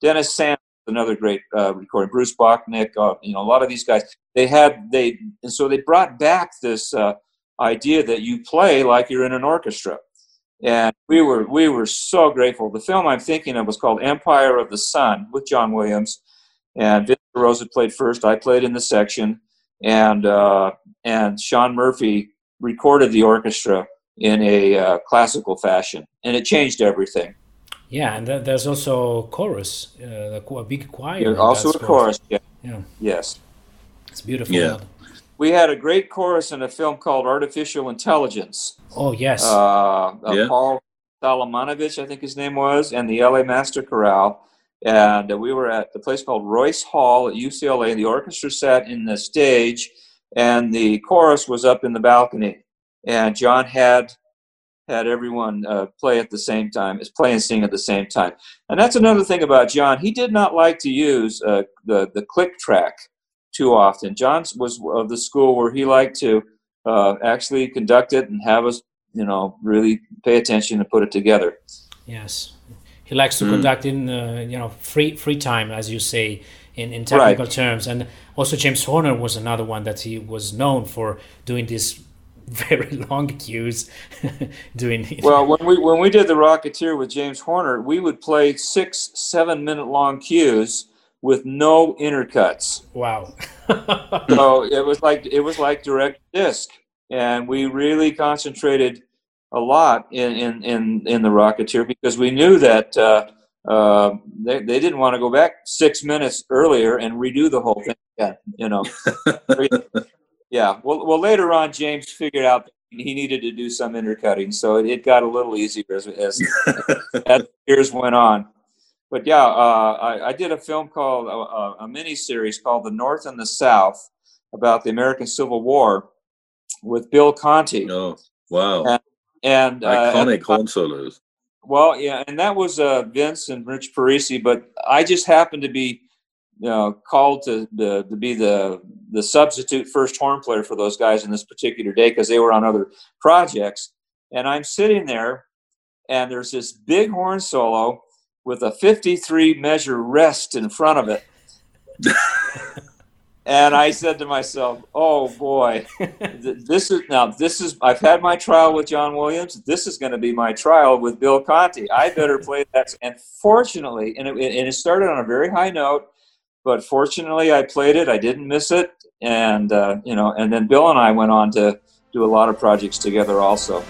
Dennis Sands, another great uh, recording. Bruce Botnick, uh, you know, a lot of these guys. They had they, and so they brought back this uh, idea that you play like you're in an orchestra, and we were we were so grateful. The film I'm thinking of was called Empire of the Sun with John Williams, and Vince Rosa played first. I played in the section, and uh, and Sean Murphy recorded the orchestra in a uh, classical fashion, and it changed everything. Yeah, and there's also chorus, uh, a big choir. also a chorus. Yeah. yeah. Yes. It's beautiful. Yeah. We had a great chorus in a film called Artificial Intelligence. Oh yes. Uh, uh, yeah. Paul Salamunovich, I think his name was, and the LA Master Chorale. And we were at the place called Royce Hall at UCLA. The orchestra sat in the stage, and the chorus was up in the balcony. And John had had everyone uh, play at the same time, play and sing at the same time. And that's another thing about John. He did not like to use uh, the the click track too often. John was of the school where he liked to uh, actually conduct it and have us, you know, really pay attention and put it together. Yes, he likes to mm. conduct in uh, you know free free time, as you say in, in technical right. terms. And also James Horner was another one that he was known for doing these <laughs> very long cues <laughs> doing well when we when we did the rocketeer with james horner we would play six seven minute long cues with no intercuts wow <laughs> so <laughs> it was like it was like direct disc and we really concentrated a lot in in in, in the rocketeer because we knew that uh, uh, they, they didn't want to go back six minutes earlier and redo the whole thing again, you know. <laughs> yeah. Well, well, later on, James figured out he needed to do some intercutting, so it, it got a little easier as, as, as years went on. But yeah, uh, I, I, did a film called uh, a mini series called "The North and the South" about the American Civil War with Bill Conti. Oh, wow! And, and uh, iconic horn solos. Well, yeah, and that was uh, Vince and Rich Perissi, but I just happened to be you know, called to, to, to be the the substitute first horn player for those guys in this particular day because they were on other projects. And I'm sitting there, and there's this big horn solo with a 53 measure rest in front of it. <laughs> and I said to myself, "Oh boy, this is now this is I've had my trial with John Williams. This is going to be my trial with Bill Conti. I better play that." And fortunately, and it, and it started on a very high note, but fortunately, I played it. I didn't miss it, and uh, you know, and then Bill and I went on to do a lot of projects together also.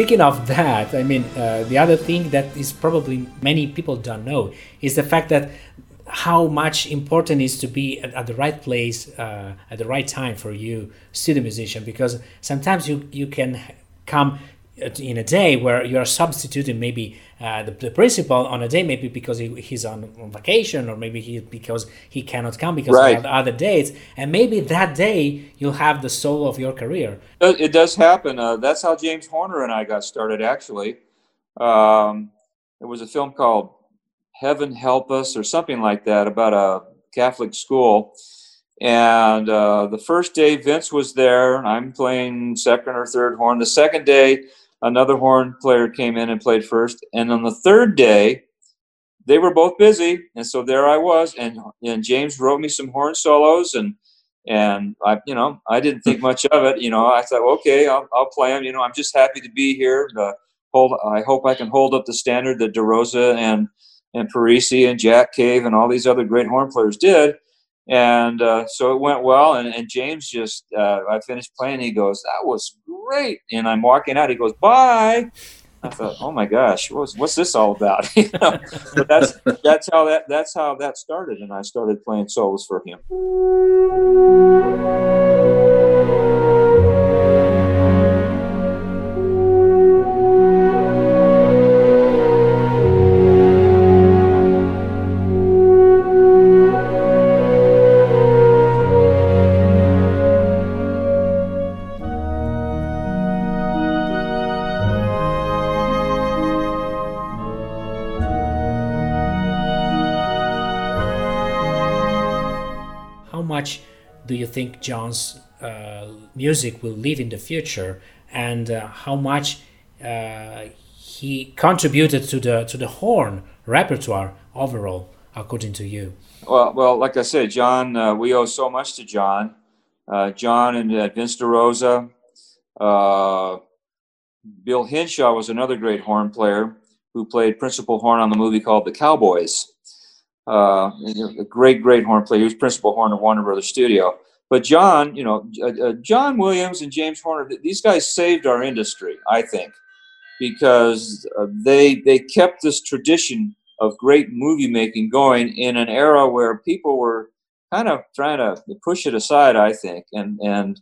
Speaking of that, I mean, uh, the other thing that is probably many people don't know is the fact that how much important is to be at, at the right place uh, at the right time for you, studio musician, because sometimes you you can come in a day where you are substituting maybe uh, the, the, principal on a day maybe because he, he's on, on, vacation or maybe he because he cannot come because right. of other dates. And maybe that day you'll have the soul of your career. It does happen. Uh, that's how james horner and i got started actually. Um, there was a film called heaven help us or something like that about a catholic school. And uh, the first day vince was there i'm playing second or third horn. The second day another horn player came in and played first. And on the third day, they were both busy, and so there I was. And and James wrote me some horn solos, and and I, you know, I didn't think much of it. You know, I thought, okay, I'll, I'll play them. You know, I'm just happy to be here. Hold, I hope I can hold up the standard that DeRosa and and Perissi and Jack Cave and all these other great horn players did. And uh, so it went well. And, and James just, uh, I finished playing. He goes, That was great. And I'm walking out. He goes, Bye. I thought, oh my gosh, what's, what's this all about? <laughs> you know? But that's that's how that that's how that started, and I started playing solos for him. Uh, music will live in the future, and uh, how much uh, he contributed to the to the horn repertoire overall, according to you? Well, well, like I said, John, uh, we owe so much to John. Uh, John and uh, Vince DeRosa. Bill Hinshaw was another great horn player who played principal horn on the movie called The Cowboys uh, a great, great horn player. He was principal horn of Warner Brothers Studio. But John, you know, uh, uh, John Williams and James Horner, these guys saved our industry, I think. because uh, they they kept this tradition of great movie making going in an era where people were kind of trying to push it aside i think and and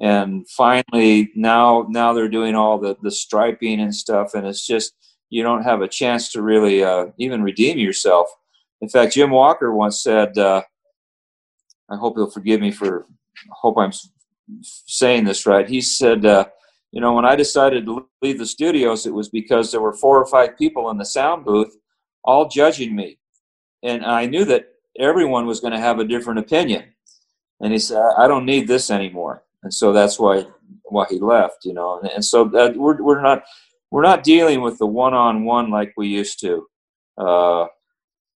and finally now now they're doing all the the striping and stuff and it's just you don't have a chance to really uh, even redeem yourself in fact jim walker once said uh, i hope he'll forgive me for hope i'm saying this right he said uh, you know when i decided to leave the studios it was because there were four or five people in the sound booth all judging me and i knew that everyone was going to have a different opinion and he said i don't need this anymore and so that's why why he left. You know, and, and so that we're we're not we're not dealing with the one on one like we used to. Uh,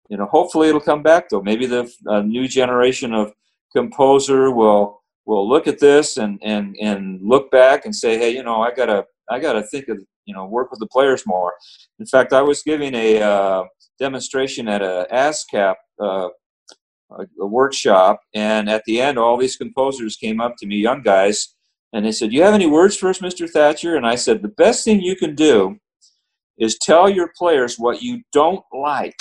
you know, hopefully it'll come back though. Maybe the new generation of composer will will look at this and and and look back and say, hey, you know, I gotta I gotta think of you know work with the players more. In fact, I was giving a uh, demonstration at a ASCAP uh, a, a workshop, and at the end, all these composers came up to me, young guys, and they said, "Do you have any words for us, Mr. Thatcher?" And I said, "The best thing you can do is tell your players what you don't like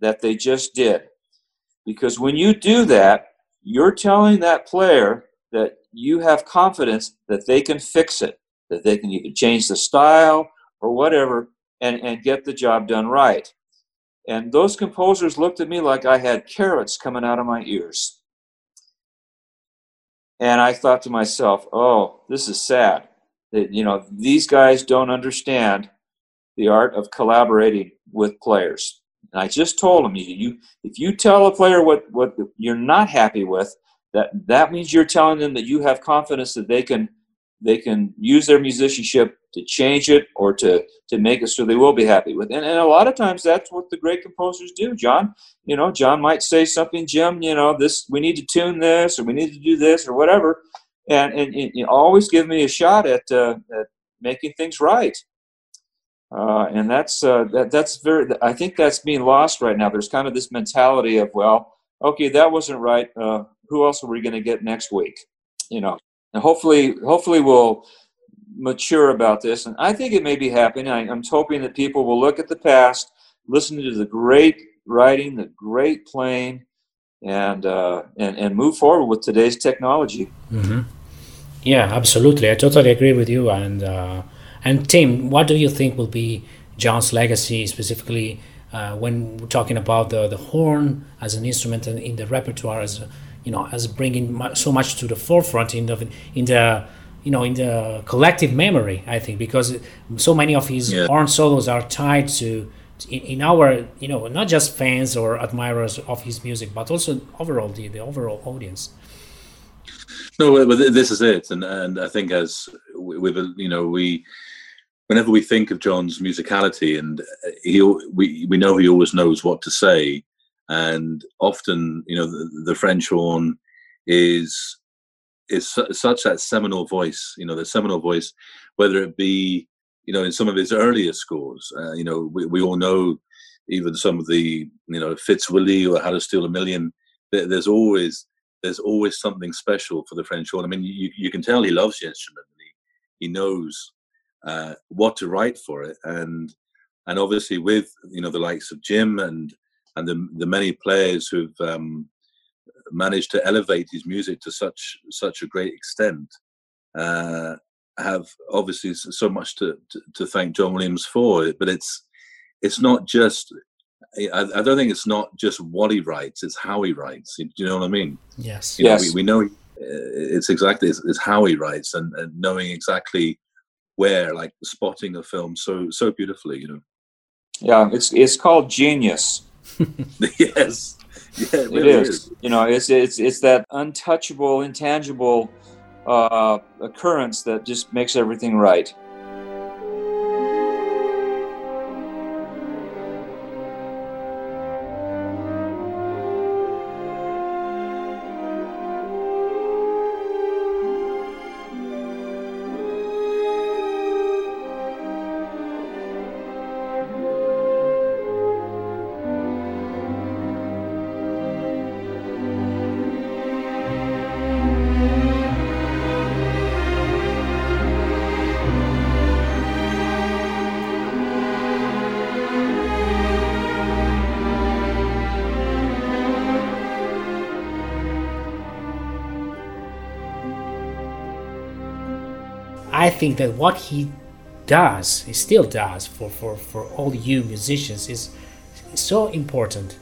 that they just did, because when you do that, you're telling that player that you have confidence that they can fix it, that they can either change the style or whatever, and, and get the job done right." And those composers looked at me like I had carrots coming out of my ears. And I thought to myself, oh, this is sad. That, you know, these guys don't understand the art of collaborating with players. And I just told them, you, if you tell a player what, what you're not happy with, that, that means you're telling them that you have confidence that they can they can use their musicianship to change it or to to make it so they will be happy with and, and a lot of times that's what the great composers do. John you know john might say something jim you know this we need to tune this or we need to do this or whatever. And and, and you always give me a shot at, uh, at making things right uh, and that's uh, that, that's very i think that's being lost right now there's kind of this mentality of well okay that wasn't right uh, who else are we going to get next week you know and hopefully, hopefully we'll mature about this. And I think it may be happening. I, am hoping that people will look at the past, listen to the great writing, the great playing, and uh, and and move forward with today's technology. Mm-hmm. Yeah, absolutely. I totally agree with you. And uh, and Tim, what do you think will be John's legacy specifically uh, when we're talking about the the horn as an instrument in the repertoire as a, you know as bringing so much to the forefront in the in the you know in the collective memory i think because so many of his yeah. horn solos are tied to in, in, our you know not just fans or admirers of his music but also overall the, the overall audience no but this is it and and i think as with you know we whenever we think of john's musicality and he we we know he always knows what to say and often you know the, the French horn is is su- such that seminal voice you know the seminal voice whether it be you know in some of his earlier scores uh, you know we, we all know even some of the you know Fitzwilly or How to Steal a Million there, there's always there's always something special for the French horn. I mean you, you can tell he loves the instrument he, he knows uh, what to write for it and and obviously with you know the likes of Jim and and the, the many players who've um, managed to elevate his music to such such a great extent uh, have obviously so much to, to, to thank John Williams for. But it's it's not just I, I, don't think it's not just what he writes; it's how he writes. Do you know what I mean? Yes. You yes. Know, we, we know uh, it's exactly it's, it's how he writes and, and, knowing exactly where, like spotting a film so so beautifully. You know. Yeah, it's it's called genius. <laughs> yes. Yeah, it, really is. is. You know, it's it's it's that untouchable, intangible uh, occurrence that just makes everything right. Think that what he does, he still does for, for, for all you musicians is so important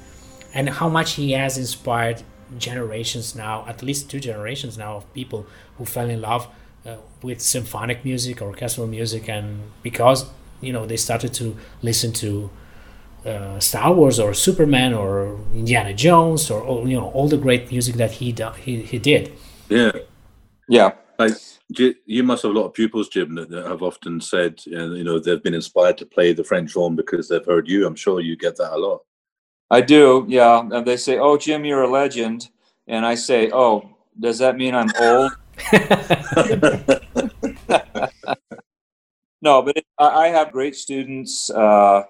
and how much he has inspired generations now, at least two generations now of people who fell in love uh, with symphonic music, orchestral music, and because you know they started to listen to uh, Star Wars or Superman or Indiana Jones or you know all the great music that he do, he he did. Yeah, Yeah. Like you you must have a lot of pupils, Jim, that, that have often said, uh, you know, they've been inspired to play the French horn because they've heard you. I'm sure you get that a lot. I do, yeah. And they say, "Oh, Jim, you're a legend," and I say, "Oh, does that mean I'm old?" <laughs> <laughs> no, but it, I I have great students uh,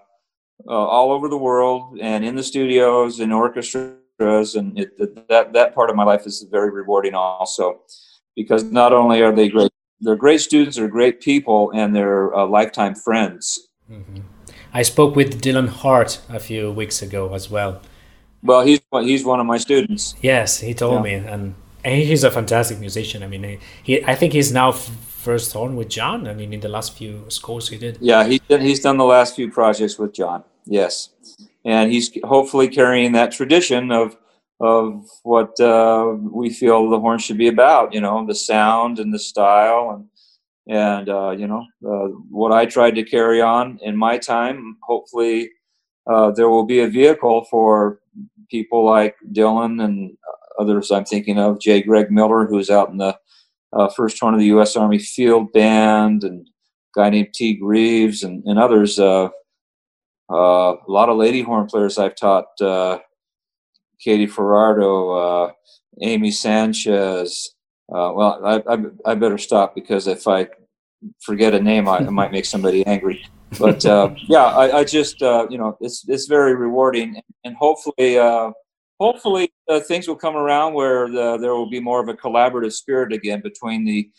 uh, all over the world, and in the studios, in orchestras, and it, it- that that part of my life is very rewarding also, because not only are they great, they're great students, they're great people, and they're uh, lifetime friends. I spoke with Dylan Hart a few weeks ago as well. Well, he's he's one of my students. Yes, he told me, and, and he's a fantastic musician. I mean, he, he I think he's now f- first horn with John. I mean, in the last few scores he did. Yeah, he's done, he's done the last few projects with John. Yes, and he's hopefully carrying that tradition of of what uh, we feel the horn should be about. You know, the sound and the style, and and uh, you know uh, what I tried to carry on in my time. Hopefully, uh, there will be a vehicle for people like Dylan and others. I'm thinking of J. Greg Miller, who's out in the uh, first horn of the U.S. Army Field Band, and a guy named T. Greaves, and, and others. Uh, a lot of lady horn players I've taught. Katie Faraudo, uh, Amy Sanchez. Uh, well, I, I, I better stop because if I forget a name, I, I might make somebody angry. But uh, <laughs> yeah, I, I just uh, you know it's it's very rewarding, and hopefully uh, hopefully uh, things will come around where the, there will be more of a collaborative spirit again between the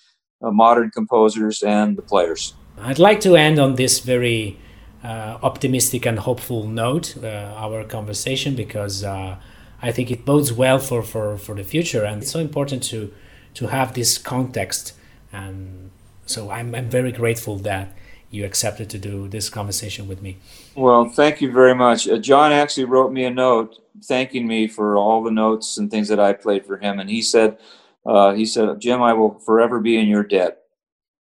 uh, modern composers and the players. I'd like to end on this very uh, optimistic and hopeful note, uh, our conversation, because uh, I think it bodes well for, for, for the future, and it's so important to to have this context. And so I'm, I'm very grateful that you accepted to do this conversation with me. Well, thank you very much. Uh, John actually wrote me a note thanking me for all the notes and things that I played for him, and he said, uh, he said, Jim, I will forever be in your debt.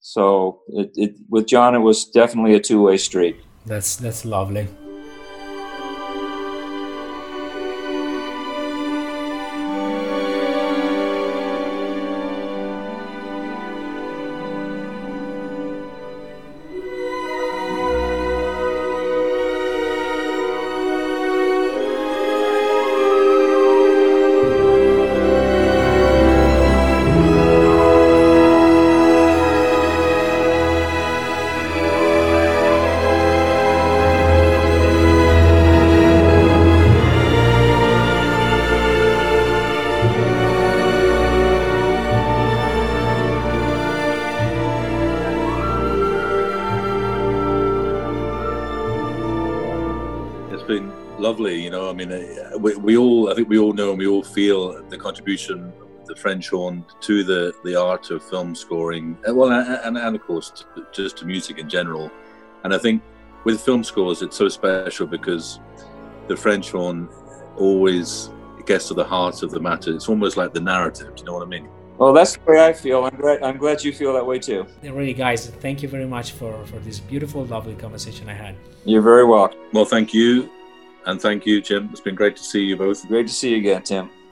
So it, it with John, it was definitely a two way street. That's that's lovely. Contribution of the French horn to the, the art of film scoring, uh, well, and, and, and of course, to, just to music in general. And I think with film scores, it's so special because the French horn always gets to the heart of the matter. It's almost like the narrative. Do you know what I mean? Well, that's the way I feel. I'm glad. I'm glad you feel that way too. Really, guys, thank you very much for, for this beautiful, lovely conversation I had. You're very welcome. Well, thank you. And thank you, Jim. It's been great to see you both. Great to see you again, Tim.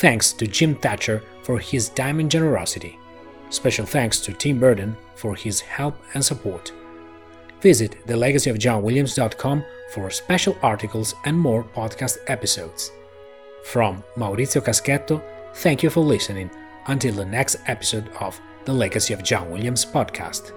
Thanks to Jim Thatcher for his diamond generosity. Special thanks to Tim Burden for his help and support. Visit thelegacyofjohnwilliams.com for special articles and more podcast episodes. From Maurizio Caschetto, thank you for listening. Until the next episode of the Legacy of John Williams podcast.